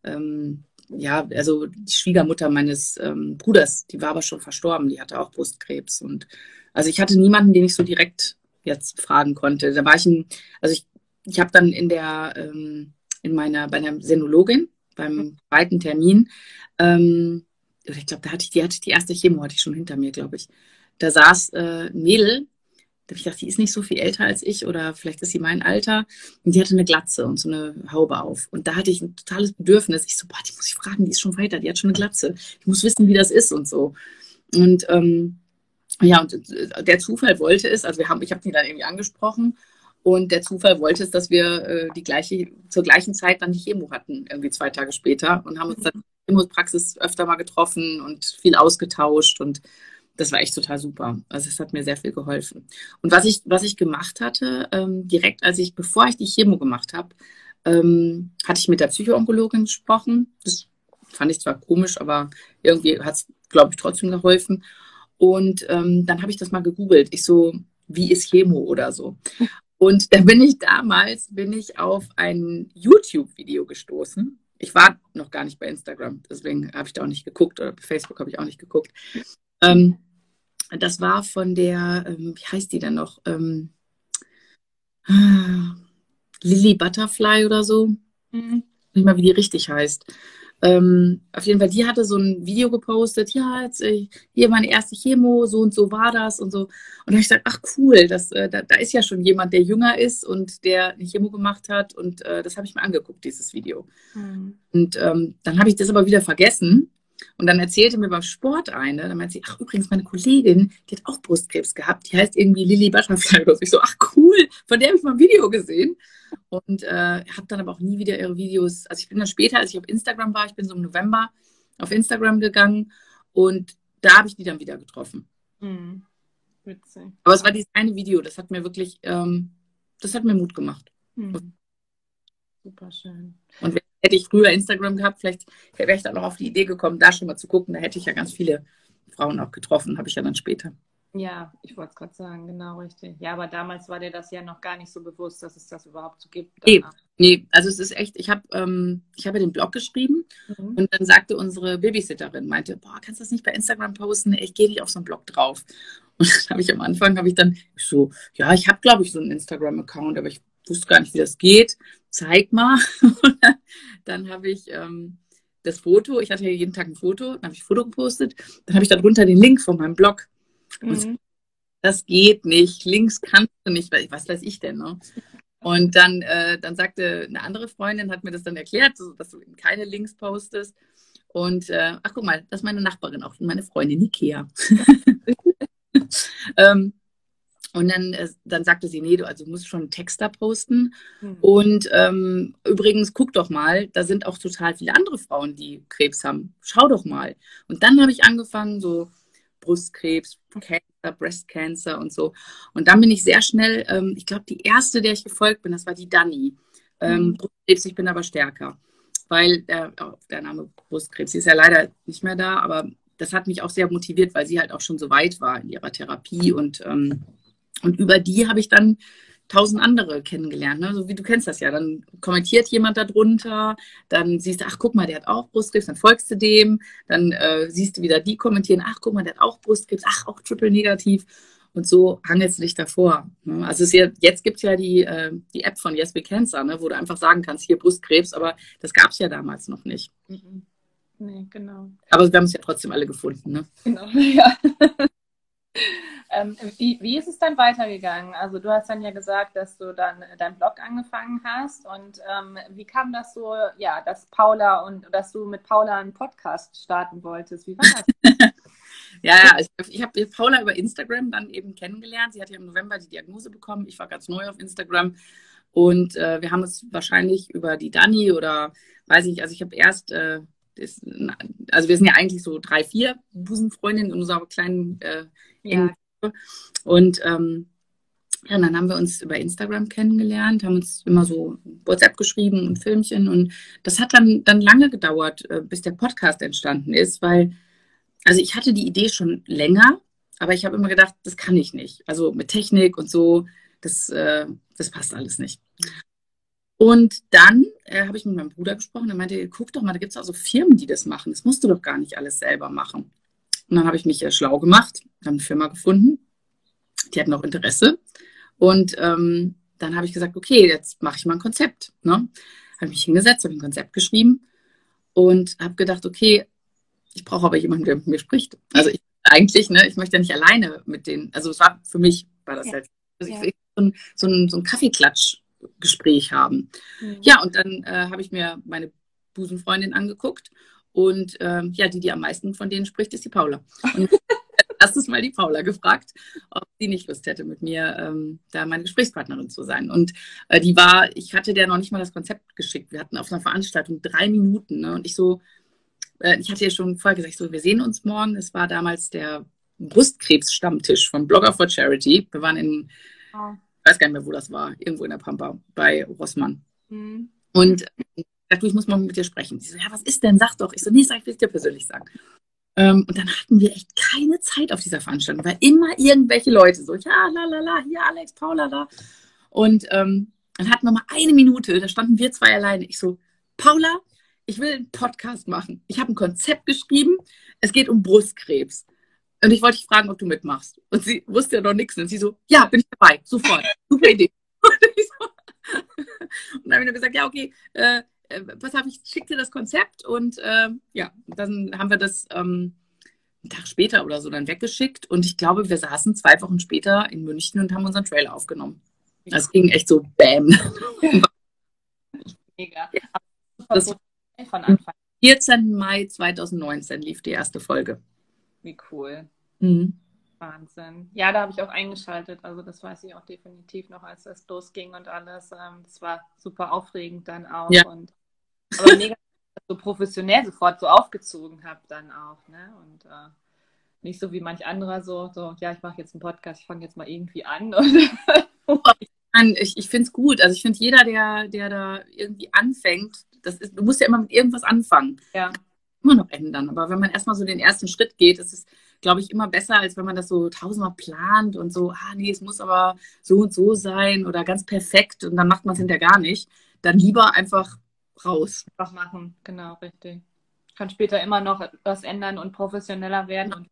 ähm, ja, also die Schwiegermutter meines ähm, Bruders, die war aber schon verstorben, die hatte auch Brustkrebs. Und also ich hatte niemanden, den ich so direkt jetzt fragen konnte. Da war ich ein, also ich, ich habe dann in der, ähm, in meiner, bei einer Senologin, beim zweiten Termin, ähm, ich glaube, da hatte ich, die hatte die erste Chemo, hatte ich schon hinter mir, glaube ich. Da saß äh, ein Mädel, da habe ich gedacht, die ist nicht so viel älter als ich oder vielleicht ist sie mein Alter. Und die hatte eine Glatze und so eine Haube auf. Und da hatte ich ein totales Bedürfnis. Ich so, boah, die muss ich fragen, die ist schon weiter, die hat schon eine Glatze. Ich muss wissen, wie das ist und so. Und ähm, ja, und äh, der Zufall wollte es, also wir haben, ich habe die dann irgendwie angesprochen und der Zufall wollte es, dass wir äh, die gleiche, zur gleichen Zeit dann die Chemo hatten, irgendwie zwei Tage später und haben uns dann in der Praxis öfter mal getroffen und viel ausgetauscht und das war echt total super. Also es hat mir sehr viel geholfen. Und was ich, was ich gemacht hatte, ähm, direkt als ich, bevor ich die Chemo gemacht habe, ähm, hatte ich mit der Psychoonkologin gesprochen. Das fand ich zwar komisch, aber irgendwie hat es, glaube ich, trotzdem geholfen. Und ähm, dann habe ich das mal gegoogelt. Ich so, wie ist Chemo oder so. Und da bin ich damals, bin ich auf ein YouTube-Video gestoßen. Ich war noch gar nicht bei Instagram, deswegen habe ich da auch nicht geguckt oder bei Facebook habe ich auch nicht geguckt. Ähm, das war von der, ähm, wie heißt die denn noch? Ähm, Lily Butterfly oder so. Mhm. Nicht mal, wie die richtig heißt. Ähm, auf jeden Fall, die hatte so ein Video gepostet, ja, jetzt, äh, hier meine erste Chemo, so und so war das und so. Und da habe ich gedacht, ach cool, das, äh, da, da, ist ja schon jemand, der jünger ist und der eine Chemo gemacht hat. Und äh, das habe ich mir angeguckt, dieses Video. Mhm. Und ähm, dann habe ich das aber wieder vergessen. Und dann erzählte mir beim Sport eine, dann meinte sie, ach übrigens, meine Kollegin, die hat auch Brustkrebs gehabt, die heißt irgendwie Lilly Butterfly oder so. Ich so, ach cool, von der habe ich mal ein Video gesehen. Und äh, habe dann aber auch nie wieder ihre Videos, also ich bin dann später, als ich auf Instagram war, ich bin so im November auf Instagram gegangen und da habe ich die dann wieder getroffen. Mhm. Witzig. Aber es war dieses eine Video, das hat mir wirklich, ähm, das hat mir Mut gemacht. Mhm. Super schön. Und hätte ich früher Instagram gehabt, vielleicht wäre ich dann noch auf die Idee gekommen, da schon mal zu gucken. Da hätte ich ja ganz viele Frauen auch getroffen, habe ich ja dann später. Ja, ich wollte es gerade sagen, genau richtig. Ja, aber damals war dir das ja noch gar nicht so bewusst, dass es das überhaupt so gibt. Nee, nee, also es ist echt, ich habe ähm, hab ja den Blog geschrieben mhm. und dann sagte unsere Babysitterin, meinte, boah, kannst du das nicht bei Instagram posten? Ich gehe nicht auf so einen Blog drauf. Und dann habe ich am Anfang, habe ich dann so, ja, ich habe glaube ich so einen Instagram-Account, aber ich wusste gar nicht, wie das geht. Zeig mal. dann habe ich ähm, das Foto, ich hatte ja jeden Tag ein Foto, dann habe ich ein Foto gepostet, dann habe ich darunter den Link von meinem Blog. Mhm. Das geht nicht, Links kannst du nicht, was weiß ich denn, ne? Und dann, äh, dann sagte eine andere Freundin, hat mir das dann erklärt, so, dass du keine Links postest. Und äh, ach guck mal, das ist meine Nachbarin auch, meine Freundin Ikea. ähm, und dann, äh, dann sagte sie, nee, du also musst schon einen Text da posten. Mhm. Und ähm, übrigens, guck doch mal, da sind auch total viele andere Frauen, die Krebs haben. Schau doch mal. Und dann habe ich angefangen, so Brustkrebs, Breast Cancer und so. Und dann bin ich sehr schnell, ähm, ich glaube, die erste, der ich gefolgt bin, das war die Dani. Ähm, mhm. Brustkrebs, ich bin aber stärker. Weil der, oh, der Name Brustkrebs, sie ist ja leider nicht mehr da, aber das hat mich auch sehr motiviert, weil sie halt auch schon so weit war in ihrer Therapie und ähm, und über die habe ich dann tausend andere kennengelernt. Ne? So wie du kennst das ja. Dann kommentiert jemand darunter, dann siehst du, ach guck mal, der hat auch Brustkrebs, dann folgst du dem, dann äh, siehst du wieder die kommentieren, ach guck mal, der hat auch Brustkrebs, ach auch triple negativ. Und so hangelst du dich davor. Ne? Also ja, jetzt gibt es ja die, äh, die App von Yes We Cancer, ne? wo du einfach sagen kannst, hier Brustkrebs, aber das gab es ja damals noch nicht. Mhm. Nee, genau. Aber wir haben es ja trotzdem alle gefunden. Ne? Genau, ja. Ähm, wie, wie ist es dann weitergegangen? Also du hast dann ja gesagt, dass du dann deinen Blog angefangen hast und ähm, wie kam das so, ja, dass Paula und dass du mit Paula einen Podcast starten wolltest? Wie war das? ja, also ich habe Paula über Instagram dann eben kennengelernt. Sie hat ja im November die Diagnose bekommen. Ich war ganz neu auf Instagram und äh, wir haben es wahrscheinlich über die Dani oder weiß ich, also ich habe erst äh, ist, also wir sind ja eigentlich so drei, vier Busenfreundinnen in unserer kleinen äh, ja. Und ähm, ja, dann haben wir uns über Instagram kennengelernt, haben uns immer so WhatsApp geschrieben und Filmchen. Und das hat dann, dann lange gedauert, äh, bis der Podcast entstanden ist, weil, also ich hatte die Idee schon länger, aber ich habe immer gedacht, das kann ich nicht. Also mit Technik und so, das, äh, das passt alles nicht. Und dann äh, habe ich mit meinem Bruder gesprochen, der meinte, guck doch mal, da gibt es auch so Firmen, die das machen. Das musst du doch gar nicht alles selber machen. Und dann habe ich mich äh, schlau gemacht, habe eine Firma gefunden, die hatten auch Interesse. Und ähm, dann habe ich gesagt, okay, jetzt mache ich mal ein Konzept. Ne? Habe mich hingesetzt, habe ein Konzept geschrieben und habe gedacht, okay, ich brauche aber jemanden, der mit mir spricht. Also ich eigentlich, ne, ich möchte ja nicht alleine mit denen, also es war für mich, war das ja. halt, also ja. ich, so ein, so ein, so ein Kaffeeklatsch-Gespräch haben. Mhm. Ja, und dann äh, habe ich mir meine Busenfreundin angeguckt und ähm, ja, die, die am meisten von denen spricht, ist die Paula. Und erstes Mal die Paula gefragt, ob sie nicht Lust hätte, mit mir ähm, da meine Gesprächspartnerin zu sein. Und äh, die war, ich hatte der noch nicht mal das Konzept geschickt. Wir hatten auf einer Veranstaltung drei Minuten. Ne? Und ich so, äh, ich hatte ja schon vorher gesagt, so, wir sehen uns morgen. Es war damals der Brustkrebs-Stammtisch von Blogger for Charity. Wir waren in, oh. ich weiß gar nicht mehr, wo das war, irgendwo in der Pampa bei Rossmann. Mhm. Und du, ich muss mal mit dir sprechen. Sie so, ja, was ist denn? Sag doch. Ich so, nee, sag, ich will es dir persönlich sagen. Ähm, und dann hatten wir echt keine Zeit auf dieser Veranstaltung, weil immer irgendwelche Leute so, ja, la, la, la, hier Alex, Paula, da. Und ähm, dann hatten wir mal eine Minute, da standen wir zwei alleine. Ich so, Paula, ich will einen Podcast machen. Ich habe ein Konzept geschrieben. Es geht um Brustkrebs. Und ich wollte dich fragen, ob du mitmachst. Und sie wusste ja noch nichts. Und sie so, ja, bin ich dabei, sofort. Super Idee. Und, so, und dann habe ich nur gesagt, ja, okay, äh, äh, was habe ich, schick dir das Konzept und äh, ja, dann haben wir das ähm, einen Tag später oder so dann weggeschickt und ich glaube, wir saßen zwei Wochen später in München und haben unseren Trailer aufgenommen. Das ging echt so Bam. Mega. Das von Anfang. 14. Mai 2019 lief die erste Folge. Wie cool. Mhm. Wahnsinn. Ja, da habe ich auch eingeschaltet. Also das weiß ich auch definitiv noch, als das losging und alles. Ähm, das war super aufregend dann auch. Ja. Und aber mega so professionell sofort so aufgezogen habe dann auch, ne? Und äh, nicht so wie manch anderer so, so ja, ich mache jetzt einen Podcast, ich fange jetzt mal irgendwie an. ich ich finde es gut. Also ich finde jeder, der, der da irgendwie anfängt, das ist, du musst ja immer mit irgendwas anfangen. Ja. Immer noch ändern. Aber wenn man erstmal so den ersten Schritt geht, ist es, glaube ich, immer besser, als wenn man das so tausendmal plant und so, ah nee, es muss aber so und so sein oder ganz perfekt und dann macht man es hinterher gar nicht. Dann lieber einfach raus. Was machen, genau, richtig. Kann später immer noch was ändern und professioneller werden. Und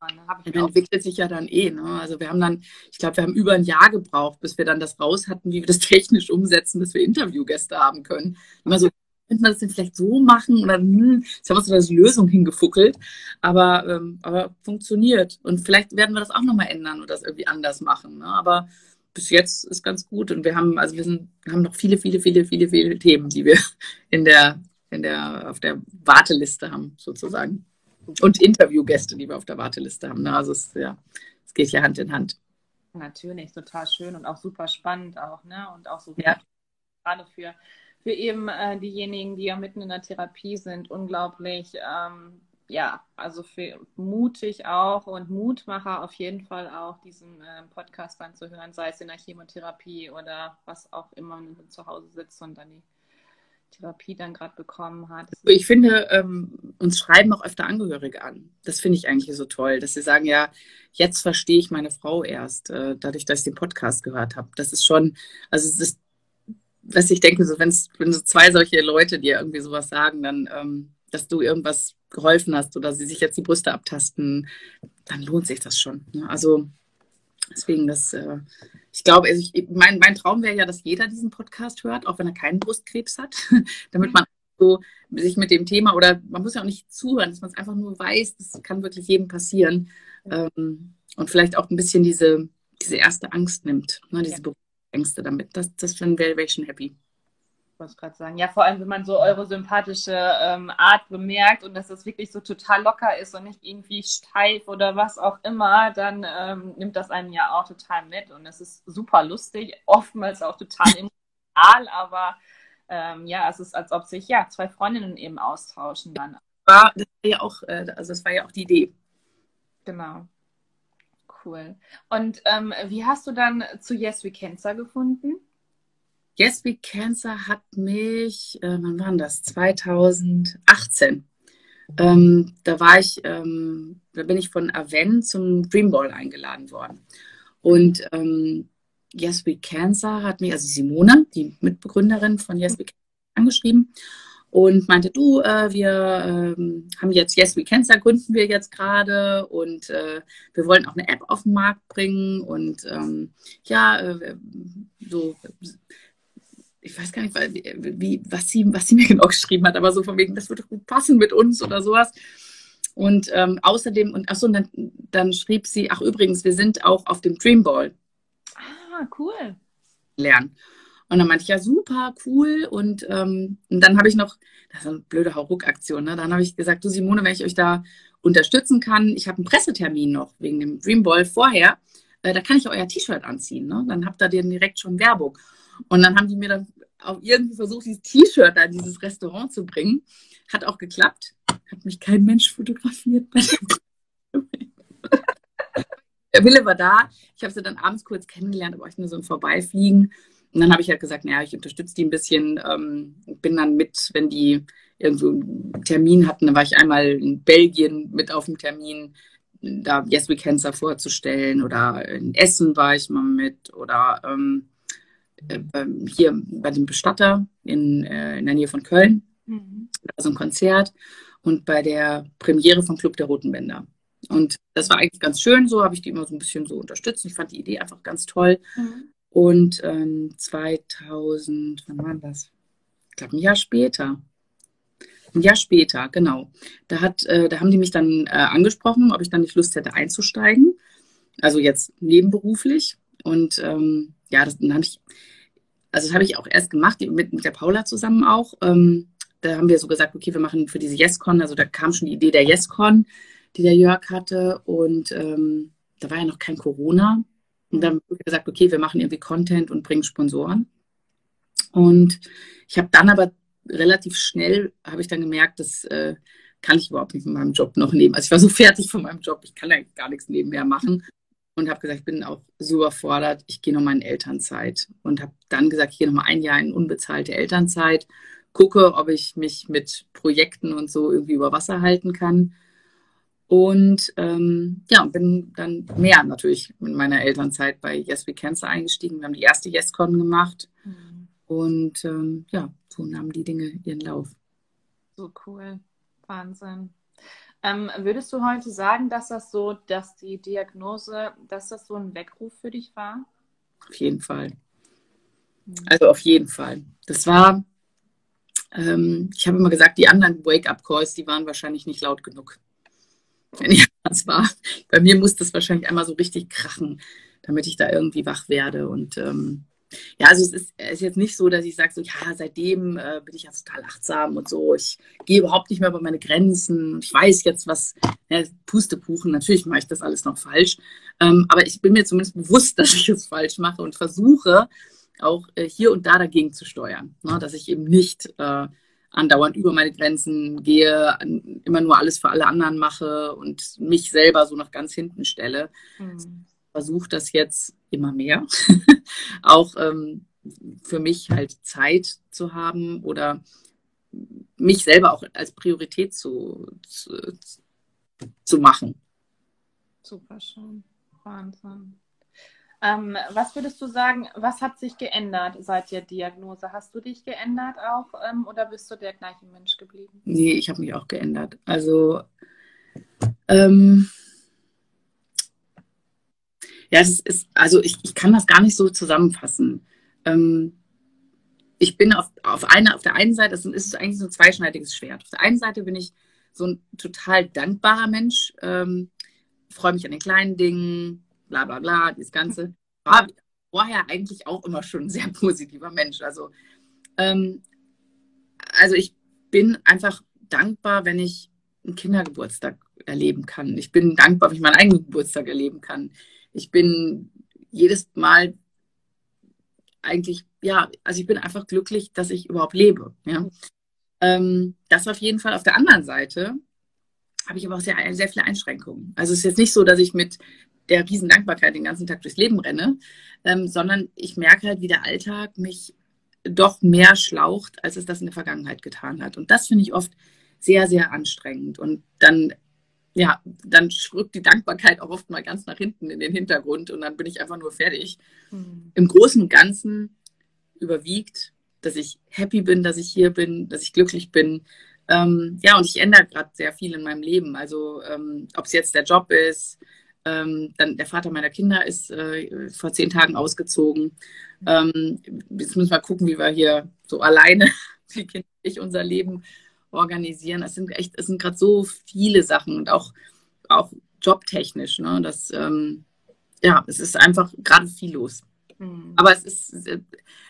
dann entwickelt sich ja dann eh. Ne? Also wir haben dann, ich glaube, wir haben über ein Jahr gebraucht, bis wir dann das raus hatten, wie wir das technisch umsetzen, dass wir Interviewgäste haben können. Immer so, könnte man das denn vielleicht so machen? Oder hm, jetzt haben wir so eine Lösung hingefuckelt. Aber, ähm, aber funktioniert. Und vielleicht werden wir das auch nochmal ändern und das irgendwie anders machen. Ne? Aber bis jetzt ist ganz gut. Und wir haben, also wir sind, haben noch viele, viele, viele, viele, viele Themen, die wir in der, in der, auf der Warteliste haben, sozusagen. Und Interviewgäste, die wir auf der Warteliste haben. Ne? Also es, ja, es geht ja Hand in Hand. Natürlich, total schön und auch super spannend auch, ne? Und auch so ja. gerade für, für eben äh, diejenigen, die ja mitten in der Therapie sind, unglaublich ähm, ja, also für mutig auch und Mutmacher auf jeden Fall auch, diesen äh, Podcast dann zu hören, sei es in der Chemotherapie oder was auch immer, wenn man zu Hause sitzt und dann die Therapie dann gerade bekommen hat. Ich finde, ähm, uns schreiben auch öfter Angehörige an. Das finde ich eigentlich so toll, dass sie sagen, ja, jetzt verstehe ich meine Frau erst, äh, dadurch, dass ich den Podcast gehört habe. Das ist schon, also es ist, was ich denke, so wenn so zwei solche Leute dir irgendwie sowas sagen, dann, ähm, dass du irgendwas geholfen hast oder sie sich jetzt die Brüste abtasten, dann lohnt sich das schon. Ne? Also deswegen, das, äh, ich glaube, also ich, mein, mein Traum wäre ja, dass jeder diesen Podcast hört, auch wenn er keinen Brustkrebs hat, damit man so sich mit dem Thema oder man muss ja auch nicht zuhören, dass man es einfach nur weiß, das kann wirklich jedem passieren ähm, und vielleicht auch ein bisschen diese, diese erste Angst nimmt, ne, diese ja. Ängste damit. Das, das wäre wär ich schon happy wollte gerade sagen. Ja, vor allem, wenn man so eure sympathische ähm, Art bemerkt und dass das wirklich so total locker ist und nicht irgendwie steif oder was auch immer, dann ähm, nimmt das einen ja auch total mit und es ist super lustig, oftmals auch total emotional, aber ähm, ja, es ist, als ob sich ja zwei Freundinnen eben austauschen dann. War, das war ja auch, äh, also das war ja auch die Idee. Genau. Cool. Und ähm, wie hast du dann zu Yes We Cancer gefunden? Yes We Cancer hat mich, äh, wann war das? 2018. Ähm, da war ich, ähm, da bin ich von Aven zum Dreamball eingeladen worden. Und ähm, Yes We Cancer hat mich, also Simone, die Mitbegründerin von Yes We Cancer, angeschrieben und meinte, du, äh, wir ähm, haben jetzt Yes We Cancer, gründen wir jetzt gerade und äh, wir wollen auch eine App auf den Markt bringen und ähm, ja, äh, so ich weiß gar nicht, wie, was, sie, was sie mir genau geschrieben hat, aber so von wegen, das würde gut passen mit uns oder sowas. Und ähm, außerdem, und achso, dann, dann schrieb sie, ach übrigens, wir sind auch auf dem Dreamball. Ah, cool. Lernen. Und dann meinte ich, ja, super, cool. Und, ähm, und dann habe ich noch, das ist eine blöde Hauruck-Aktion, ne? dann habe ich gesagt, du Simone, wenn ich euch da unterstützen kann, ich habe einen Pressetermin noch wegen dem Dreamball vorher, äh, da kann ich euer T-Shirt anziehen. Ne? Dann habt ihr direkt schon Werbung. Und dann haben die mir dann auch irgendwie versucht, dieses T-Shirt da in dieses Restaurant zu bringen. Hat auch geklappt. Hat mich kein Mensch fotografiert. Der Wille war da. Ich habe sie dann abends kurz kennengelernt, aber ich nur so ein Vorbeifliegen. Und dann habe ich halt gesagt, naja, ich unterstütze die ein bisschen, ähm, bin dann mit, wenn die irgendwo einen Termin hatten, dann war ich einmal in Belgien mit auf dem Termin, da Yes We Cancer vorzustellen oder in Essen war ich mal mit oder ähm, äh, hier bei dem Bestatter in, äh, in der Nähe von Köln. Mhm. Da so ein Konzert und bei der Premiere vom Club der Roten Bänder. Und das war eigentlich ganz schön, so habe ich die immer so ein bisschen so unterstützt. Ich fand die Idee einfach ganz toll. Mhm. Und ähm, 2000, wann war das? Ich glaube, ein Jahr später. Ein Jahr später, genau. Da, hat, äh, da haben die mich dann äh, angesprochen, ob ich dann nicht Lust hätte einzusteigen. Also jetzt nebenberuflich. Und ähm, ja, das, habe ich, also das habe ich auch erst gemacht, mit, mit der Paula zusammen auch. Ähm, da haben wir so gesagt, okay, wir machen für diese YesCon, also da kam schon die Idee der YesCon, die der Jörg hatte. Und ähm, da war ja noch kein Corona. Und dann haben wir gesagt, okay, wir machen irgendwie Content und bringen Sponsoren. Und ich habe dann aber relativ schnell, habe ich dann gemerkt, das äh, kann ich überhaupt nicht von meinem Job noch nehmen. Also ich war so fertig von meinem Job, ich kann eigentlich gar nichts nebenher machen und habe gesagt, ich bin auch so überfordert, ich gehe nochmal in Elternzeit und habe dann gesagt, ich gehe nochmal ein Jahr in unbezahlte Elternzeit, gucke, ob ich mich mit Projekten und so irgendwie über Wasser halten kann. Und ähm, ja, bin dann mehr natürlich in meiner Elternzeit bei Yes We Cancer eingestiegen. Wir haben die erste YesCon gemacht. Mhm. Und ähm, ja, so nahmen die Dinge ihren Lauf. So cool. Wahnsinn. Ähm, würdest du heute sagen, dass das so, dass die Diagnose, dass das so ein Weckruf für dich war? Auf jeden Fall. Mhm. Also auf jeden Fall. Das war, ähm, ich habe immer gesagt, die anderen Wake-up-Calls, die waren wahrscheinlich nicht laut genug. Wenn ich das war. Bei mir muss das wahrscheinlich einmal so richtig krachen, damit ich da irgendwie wach werde. Und ähm, ja, also es ist, ist, jetzt nicht so, dass ich sage, so, ja, seitdem äh, bin ich jetzt total achtsam und so. Ich gehe überhaupt nicht mehr über meine Grenzen. Ich weiß jetzt, was ja, Pustekuchen, natürlich mache ich das alles noch falsch. Ähm, aber ich bin mir zumindest bewusst, dass ich es falsch mache und versuche auch äh, hier und da dagegen zu steuern. Ne? Dass ich eben nicht äh, andauernd über meine Grenzen gehe, immer nur alles für alle anderen mache und mich selber so nach ganz hinten stelle. Mhm versuche das jetzt immer mehr, auch ähm, für mich halt Zeit zu haben oder mich selber auch als Priorität zu, zu, zu machen. Super schön. Wahnsinn. Ähm, was würdest du sagen, was hat sich geändert seit der Diagnose? Hast du dich geändert auch ähm, oder bist du der gleiche Mensch geblieben? Nee, ich habe mich auch geändert. Also ähm, ja, es ist, also ich, ich kann das gar nicht so zusammenfassen. Ähm, ich bin auf, auf, eine, auf der einen Seite, es ist eigentlich so ein zweischneidiges Schwert. Auf der einen Seite bin ich so ein total dankbarer Mensch, ähm, freue mich an den kleinen Dingen, bla bla bla, das Ganze. War vorher eigentlich auch immer schon ein sehr positiver Mensch. Also, ähm, also ich bin einfach dankbar, wenn ich einen Kindergeburtstag erleben kann. Ich bin dankbar, wenn ich meinen eigenen Geburtstag erleben kann ich bin jedes Mal eigentlich, ja, also ich bin einfach glücklich, dass ich überhaupt lebe. Ja. Ähm, das auf jeden Fall. Auf der anderen Seite habe ich aber auch sehr, sehr viele Einschränkungen. Also es ist jetzt nicht so, dass ich mit der riesen Dankbarkeit den ganzen Tag durchs Leben renne, ähm, sondern ich merke halt, wie der Alltag mich doch mehr schlaucht, als es das in der Vergangenheit getan hat. Und das finde ich oft sehr, sehr anstrengend. Und dann ja, dann rückt die Dankbarkeit auch oft mal ganz nach hinten in den Hintergrund und dann bin ich einfach nur fertig. Mhm. Im Großen und Ganzen überwiegt, dass ich happy bin, dass ich hier bin, dass ich glücklich bin. Ähm, ja, und ich ändere gerade sehr viel in meinem Leben. Also ähm, ob es jetzt der Job ist, ähm, dann der Vater meiner Kinder ist äh, vor zehn Tagen ausgezogen. Ähm, jetzt müssen wir gucken, wie wir hier so alleine, wie Kinder ich unser Leben organisieren. Es sind echt, es sind gerade so viele Sachen und auch, auch jobtechnisch. Ne? Das, ähm, ja, es ist einfach gerade viel los. Mhm. Aber es ist äh,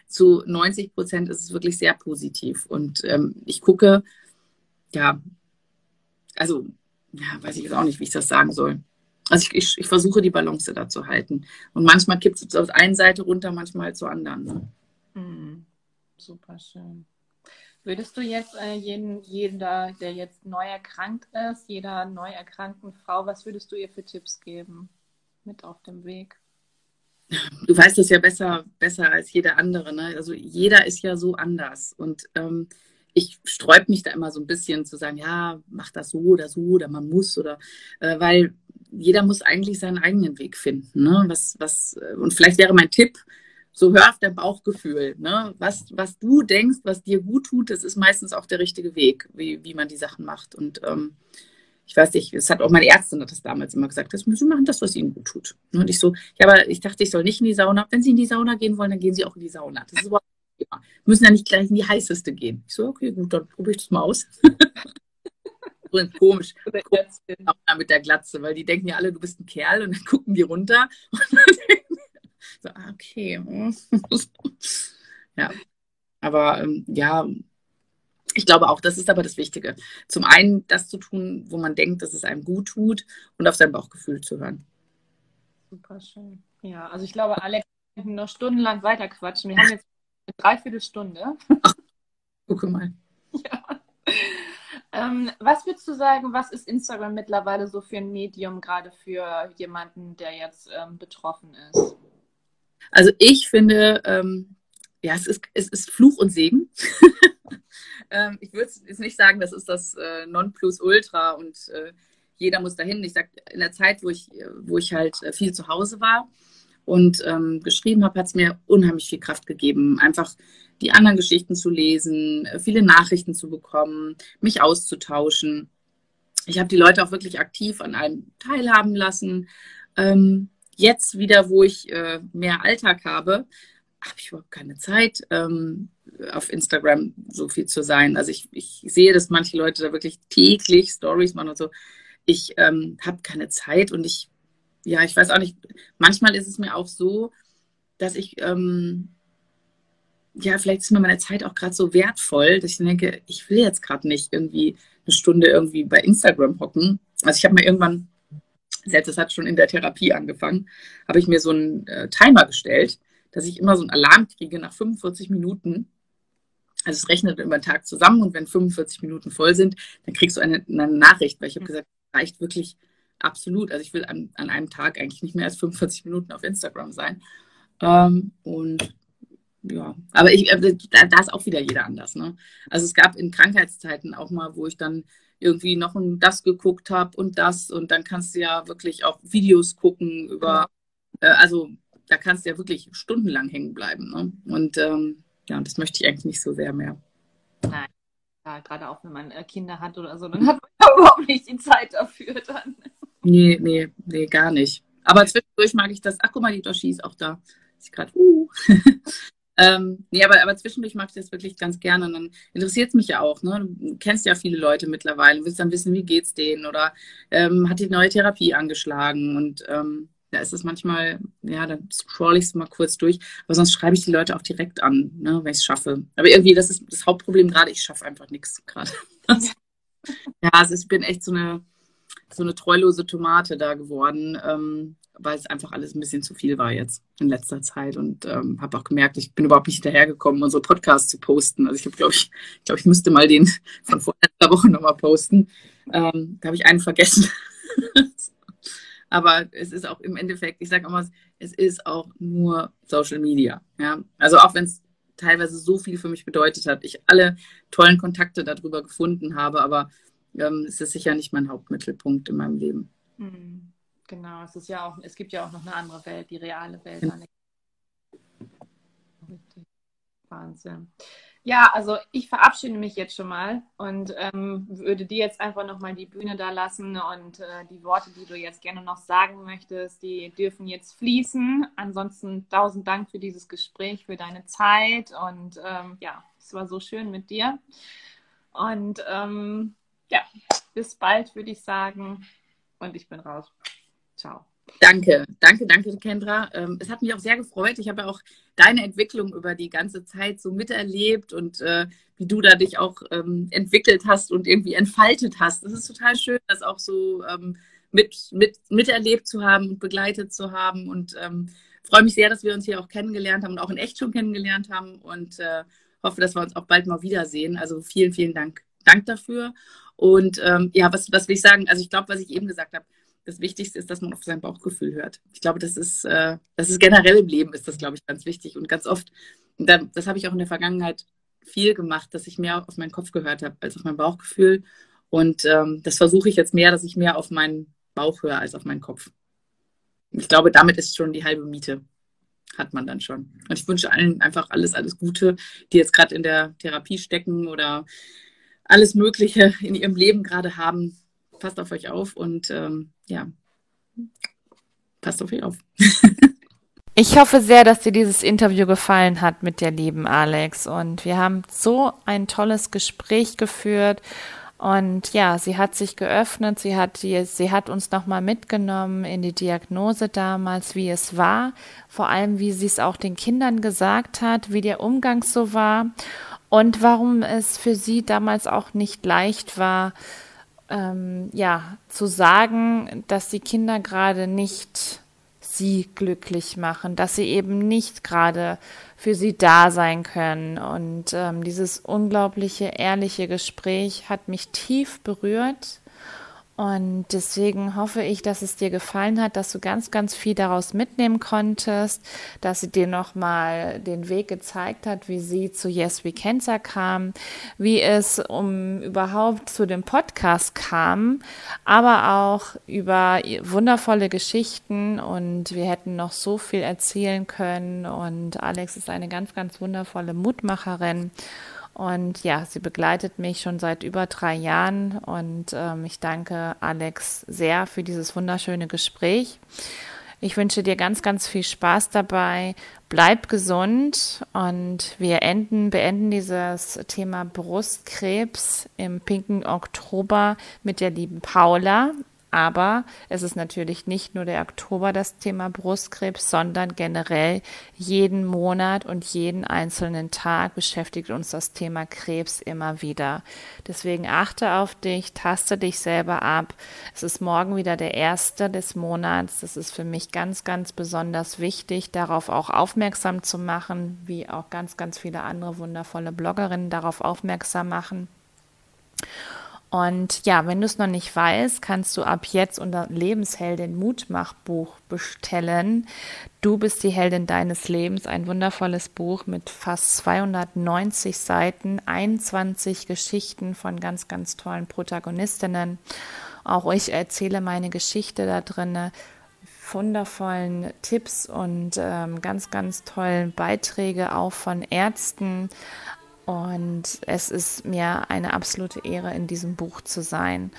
zu 90 Prozent ist es wirklich sehr positiv. Und ähm, ich gucke, ja, also, ja, weiß ich jetzt auch nicht, wie ich das sagen soll. Also ich, ich, ich versuche die Balance da zu halten. Und manchmal kippt es auf eine Seite runter, manchmal halt zur anderen. Ne? Mhm. Super schön. Würdest du jetzt äh, jeden, jeder, der jetzt neu erkrankt ist, jeder neu erkrankten Frau, was würdest du ihr für Tipps geben mit auf dem Weg? Du weißt es ja besser, besser als jeder andere. Ne? Also jeder ist ja so anders. Und ähm, ich sträub mich da immer so ein bisschen zu sagen, ja, mach das so oder so oder man muss oder äh, weil jeder muss eigentlich seinen eigenen Weg finden. Ne? Was, was, äh, und vielleicht wäre mein Tipp, so hör auf dein Bauchgefühl. Ne? Was, was du denkst, was dir gut tut, das ist meistens auch der richtige Weg, wie, wie man die Sachen macht. Und ähm, ich weiß nicht, es hat auch meine Ärztin hat das damals immer gesagt, das müssen machen das, was ihnen gut tut. Und ich so, ja, aber ich dachte, ich soll nicht in die Sauna. Wenn sie in die Sauna gehen wollen, dann gehen sie auch in die Sauna. Das ist überhaupt nicht Thema. Müssen ja nicht gleich in die heißeste gehen. Ich so, okay, gut, dann probiere ich das mal aus. komisch, komisch mit der Glatze, weil die denken ja alle, du bist ein Kerl und dann gucken die runter und dann so, ah, okay. ja. Aber ähm, ja, ich glaube auch, das ist aber das Wichtige. Zum einen das zu tun, wo man denkt, dass es einem gut tut und auf sein Bauchgefühl zu hören. Super schön. Ja, also ich glaube, Alex könnten noch stundenlang weiterquatschen. Wir haben jetzt eine Dreiviertelstunde. Ach, gucke mal. Ja. Ähm, was würdest du sagen, was ist Instagram mittlerweile so für ein Medium, gerade für jemanden, der jetzt ähm, betroffen ist? Also ich finde, ähm, ja, es ist, es ist Fluch und Segen. ähm, ich würde jetzt nicht sagen, das ist das äh, Nonplusultra und äh, jeder muss dahin. Ich sage, in der Zeit, wo ich, wo ich halt äh, viel zu Hause war und ähm, geschrieben habe, hat es mir unheimlich viel Kraft gegeben, einfach die anderen Geschichten zu lesen, äh, viele Nachrichten zu bekommen, mich auszutauschen. ich habe die Leute auch wirklich aktiv an allem teilhaben lassen. Ähm, jetzt wieder, wo ich äh, mehr Alltag habe, habe ich überhaupt keine Zeit, ähm, auf Instagram so viel zu sein. Also ich, ich sehe, dass manche Leute da wirklich täglich Stories machen und so. Ich ähm, habe keine Zeit und ich, ja, ich weiß auch nicht, manchmal ist es mir auch so, dass ich, ähm, ja, vielleicht ist mir meine Zeit auch gerade so wertvoll, dass ich denke, ich will jetzt gerade nicht irgendwie eine Stunde irgendwie bei Instagram hocken. Also ich habe mir irgendwann, selbst das hat schon in der Therapie angefangen, habe ich mir so einen äh, Timer gestellt, dass ich immer so einen Alarm kriege nach 45 Minuten. Also es rechnet über den Tag zusammen und wenn 45 Minuten voll sind, dann kriegst du eine, eine Nachricht, weil ich habe gesagt, das reicht wirklich absolut. Also ich will an, an einem Tag eigentlich nicht mehr als 45 Minuten auf Instagram sein. Ähm, und ja, aber ich, äh, da, da, ist auch wieder jeder anders. Ne? Also es gab in Krankheitszeiten auch mal, wo ich dann irgendwie noch ein das geguckt habe und das und dann kannst du ja wirklich auch Videos gucken über, äh, also da kannst du ja wirklich stundenlang hängen bleiben. Ne? Und ähm, ja, das möchte ich eigentlich nicht so sehr mehr. Nein, ja, gerade auch wenn man äh, Kinder hat oder so, dann hat man überhaupt nicht die Zeit dafür dann. Nee, nee, nee, gar nicht. Aber zwischendurch mag ich das. Ach, guck mal, die Doshi ist auch da. Ich gerade, uh. Ähm, nee, aber, aber zwischendurch mache ich das wirklich ganz gerne. Und dann interessiert es mich ja auch. Ne? Du kennst ja viele Leute mittlerweile, willst dann wissen, wie geht's denen oder ähm, hat die neue Therapie angeschlagen. Und ähm, da ist es manchmal, ja, dann scroll ich es mal kurz durch. Aber sonst schreibe ich die Leute auch direkt an, ne, wenn ich es schaffe. Aber irgendwie, das ist das Hauptproblem gerade, ich schaffe einfach nichts gerade. ja, also ich bin echt so eine, so eine treulose Tomate da geworden. Ähm, weil es einfach alles ein bisschen zu viel war jetzt in letzter Zeit und ähm, habe auch gemerkt, ich bin überhaupt nicht hinterhergekommen, unsere Podcasts zu posten. Also ich habe, glaube ich, ich glaube, ich müsste mal den von vor einer Woche nochmal posten. Ähm, da habe ich einen vergessen. Aber es ist auch im Endeffekt, ich sage immer, es ist auch nur Social Media. Ja? Also auch wenn es teilweise so viel für mich bedeutet hat, ich alle tollen Kontakte darüber gefunden habe, aber ähm, es ist sicher nicht mein Hauptmittelpunkt in meinem Leben. Mhm. Genau, es ist ja auch, es gibt ja auch noch eine andere Welt, die reale Welt. Ja. Wahnsinn. Ja, also ich verabschiede mich jetzt schon mal und ähm, würde dir jetzt einfach nochmal die Bühne da lassen und äh, die Worte, die du jetzt gerne noch sagen möchtest, die dürfen jetzt fließen. Ansonsten tausend Dank für dieses Gespräch, für deine Zeit und ähm, ja, es war so schön mit dir. Und ähm, ja, bis bald würde ich sagen und ich bin raus. Ciao. Danke, danke, danke, Kendra. Ähm, es hat mich auch sehr gefreut. Ich habe auch deine Entwicklung über die ganze Zeit so miterlebt und äh, wie du da dich auch ähm, entwickelt hast und irgendwie entfaltet hast. Es ist total schön, das auch so ähm, mit, mit, miterlebt zu haben und begleitet zu haben. Und freue mich sehr, dass wir uns hier auch kennengelernt haben und auch in echt schon kennengelernt haben und äh, hoffe, dass wir uns auch bald mal wiedersehen. Also vielen, vielen Dank. Dank dafür. Und ja, was, was will ich sagen? Also ich glaube, was ich eben gesagt habe, das Wichtigste ist, dass man auf sein Bauchgefühl hört. Ich glaube, das ist, äh, das ist generell im Leben ist das, glaube ich, ganz wichtig. Und ganz oft, das habe ich auch in der Vergangenheit viel gemacht, dass ich mehr auf meinen Kopf gehört habe als auf mein Bauchgefühl. Und ähm, das versuche ich jetzt mehr, dass ich mehr auf meinen Bauch höre als auf meinen Kopf. Ich glaube, damit ist schon die halbe Miete. Hat man dann schon. Und ich wünsche allen einfach alles, alles Gute, die jetzt gerade in der Therapie stecken oder alles Mögliche in ihrem Leben gerade haben passt auf euch auf und ähm, ja, passt auf euch auf. Ich hoffe sehr, dass dir dieses Interview gefallen hat mit der lieben Alex. Und wir haben so ein tolles Gespräch geführt. Und ja, sie hat sich geöffnet, sie hat, die, sie hat uns nochmal mitgenommen in die Diagnose damals, wie es war, vor allem wie sie es auch den Kindern gesagt hat, wie der Umgang so war und warum es für sie damals auch nicht leicht war, ähm, ja, zu sagen, dass die Kinder gerade nicht sie glücklich machen, dass sie eben nicht gerade für sie da sein können. Und ähm, dieses unglaubliche, ehrliche Gespräch hat mich tief berührt und deswegen hoffe ich, dass es dir gefallen hat, dass du ganz, ganz viel daraus mitnehmen konntest, dass sie dir nochmal den Weg gezeigt hat, wie sie zu Yes We Cancer kam, wie es um überhaupt zu dem Podcast kam, aber auch über wundervolle Geschichten und wir hätten noch so viel erzählen können und Alex ist eine ganz, ganz wundervolle Mutmacherin. Und ja, sie begleitet mich schon seit über drei Jahren und ähm, ich danke Alex sehr für dieses wunderschöne Gespräch. Ich wünsche dir ganz, ganz viel Spaß dabei. Bleib gesund und wir enden, beenden dieses Thema Brustkrebs im pinken Oktober mit der lieben Paula. Aber es ist natürlich nicht nur der Oktober das Thema Brustkrebs, sondern generell jeden Monat und jeden einzelnen Tag beschäftigt uns das Thema Krebs immer wieder. Deswegen achte auf dich, taste dich selber ab. Es ist morgen wieder der erste des Monats. Das ist für mich ganz, ganz besonders wichtig, darauf auch aufmerksam zu machen, wie auch ganz, ganz viele andere wundervolle Bloggerinnen darauf aufmerksam machen. Und ja, wenn du es noch nicht weißt, kannst du ab jetzt unser Lebensheldin Mutmachbuch bestellen. Du bist die Heldin deines Lebens, ein wundervolles Buch mit fast 290 Seiten, 21 Geschichten von ganz, ganz tollen Protagonistinnen. Auch ich erzähle meine Geschichte da drin, wundervollen Tipps und ähm, ganz, ganz tollen Beiträge auch von Ärzten, und es ist mir eine absolute Ehre, in diesem Buch zu sein.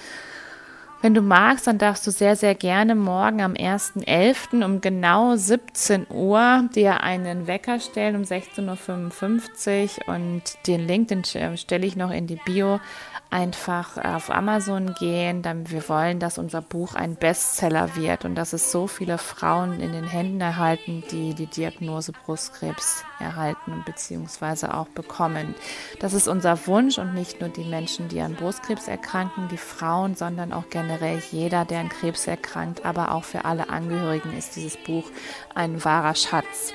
Wenn du magst, dann darfst du sehr, sehr gerne morgen am 1.11. um genau 17 Uhr dir einen Wecker stellen um 16.55 Uhr und den Link, den stelle ich noch in die Bio, einfach auf Amazon gehen, dann wir wollen, dass unser Buch ein Bestseller wird und dass es so viele Frauen in den Händen erhalten, die die Diagnose Brustkrebs erhalten bzw. auch bekommen. Das ist unser Wunsch und nicht nur die Menschen, die an Brustkrebs erkranken, die Frauen, sondern auch generell jeder, der an Krebs erkrankt, aber auch für alle Angehörigen ist dieses Buch ein wahrer Schatz.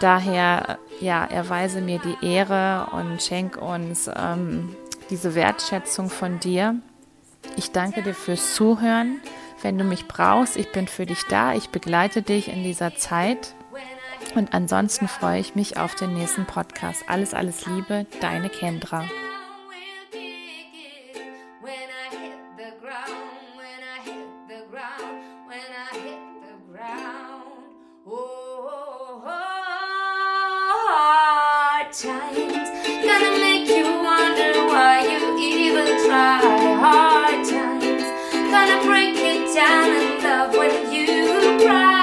Daher, ja, erweise mir die Ehre und schenk uns ähm, diese Wertschätzung von dir. Ich danke dir fürs Zuhören. Wenn du mich brauchst, ich bin für dich da. Ich begleite dich in dieser Zeit. Und ansonsten freue ich mich auf den nächsten Podcast. Alles, alles Liebe, deine Kendra. times. Gonna make you wonder why you even try Hard times. Gonna break you down and love when you cry.